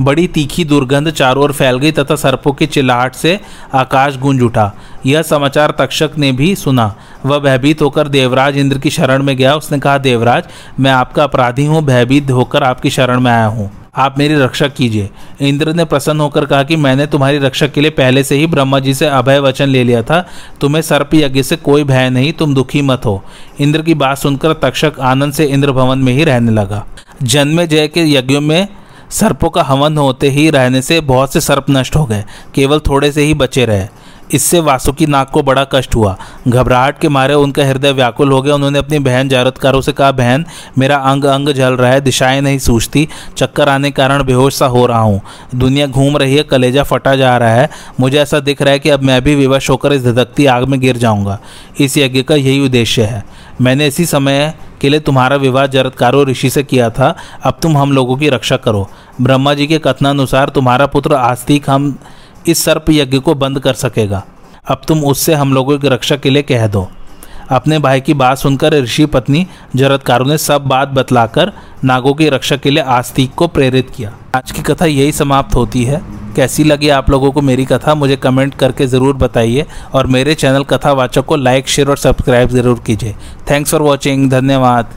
बड़ी तीखी दुर्गंध चारों ओर फैल गई तथा सर्पों की चिल्लाहट से आकाश गूंज उठा। यह समाचार तक्षक ने भी सुना। वह भयभीत होकर देवराज इंद्र की शरण में गया। उसने कहा, देवराज, मैं आपका अपराधी हूँ। भयभीत होकर आपकी शरण में आया हूँ। आप मेरी रक्षा कीजिए। इंद्र ने प्रसन्न होकर कहा कि मैंने तुम्हारी रक्षा के लिए पहले से ही ब्रह्मा जी से अभय वचन ले लिया था। तुम्हें सर्प यज्ञ से कोई भय नहीं, तुम दुखी मत हो। इंद्र की बात सुनकर तक्षक आनंद से इंद्र भवन में ही रहने लगा। जन्मे जय के यज्ञों में सर्पों का हवन होते ही रहने से बहुत से सर्प नष्ट हो गए। केवल थोड़े से ही बचे रहे। इससे वासुकी नाग को बड़ा कष्ट हुआ। घबराहट के मारे उनका हृदय व्याकुल हो गया। उन्होंने अपनी बहन जारतकारों से कहा, बहन, मेरा अंग अंग जल रहा है, दिशाएँ नहीं सूझती। चक्कर आने के कारण बेहोश सा हो रहा हूँ। दुनिया घूम रही है, कलेजा फटा जा रहा है। मुझे ऐसा दिख रहा है कि अब मैं भी विवश होकर इस धधकती आग में गिर जाऊँगा। इस यज्ञ का यही उद्देश्य है। मैंने इसी समय के लिए तुम्हारा विवाह जरतकारो ऋषि से किया था। अब तुम हम लोगों की रक्षा करो। ब्रह्मा जी के कथनानुसार तुम्हारा पुत्र आस्तिक हम इस सर्प यज्ञ को बंद कर सकेगा। अब तुम उससे हम लोगों की रक्षा के लिए कह दो। अपने भाई की बात सुनकर ऋषि पत्नी जरतकारों ने सब बात बतलाकर नागों की रक्षा के लिए आस्तिक को प्रेरित किया। आज की कथा यही समाप्त होती है। कैसी लगी आप लोगों को मेरी कथा, मुझे कमेंट करके ज़रूर बताइए और मेरे चैनल कथावाचक को लाइक, शेयर और सब्सक्राइब ज़रूर कीजिए। थैंक्स फॉर वॉचिंग धन्यवाद।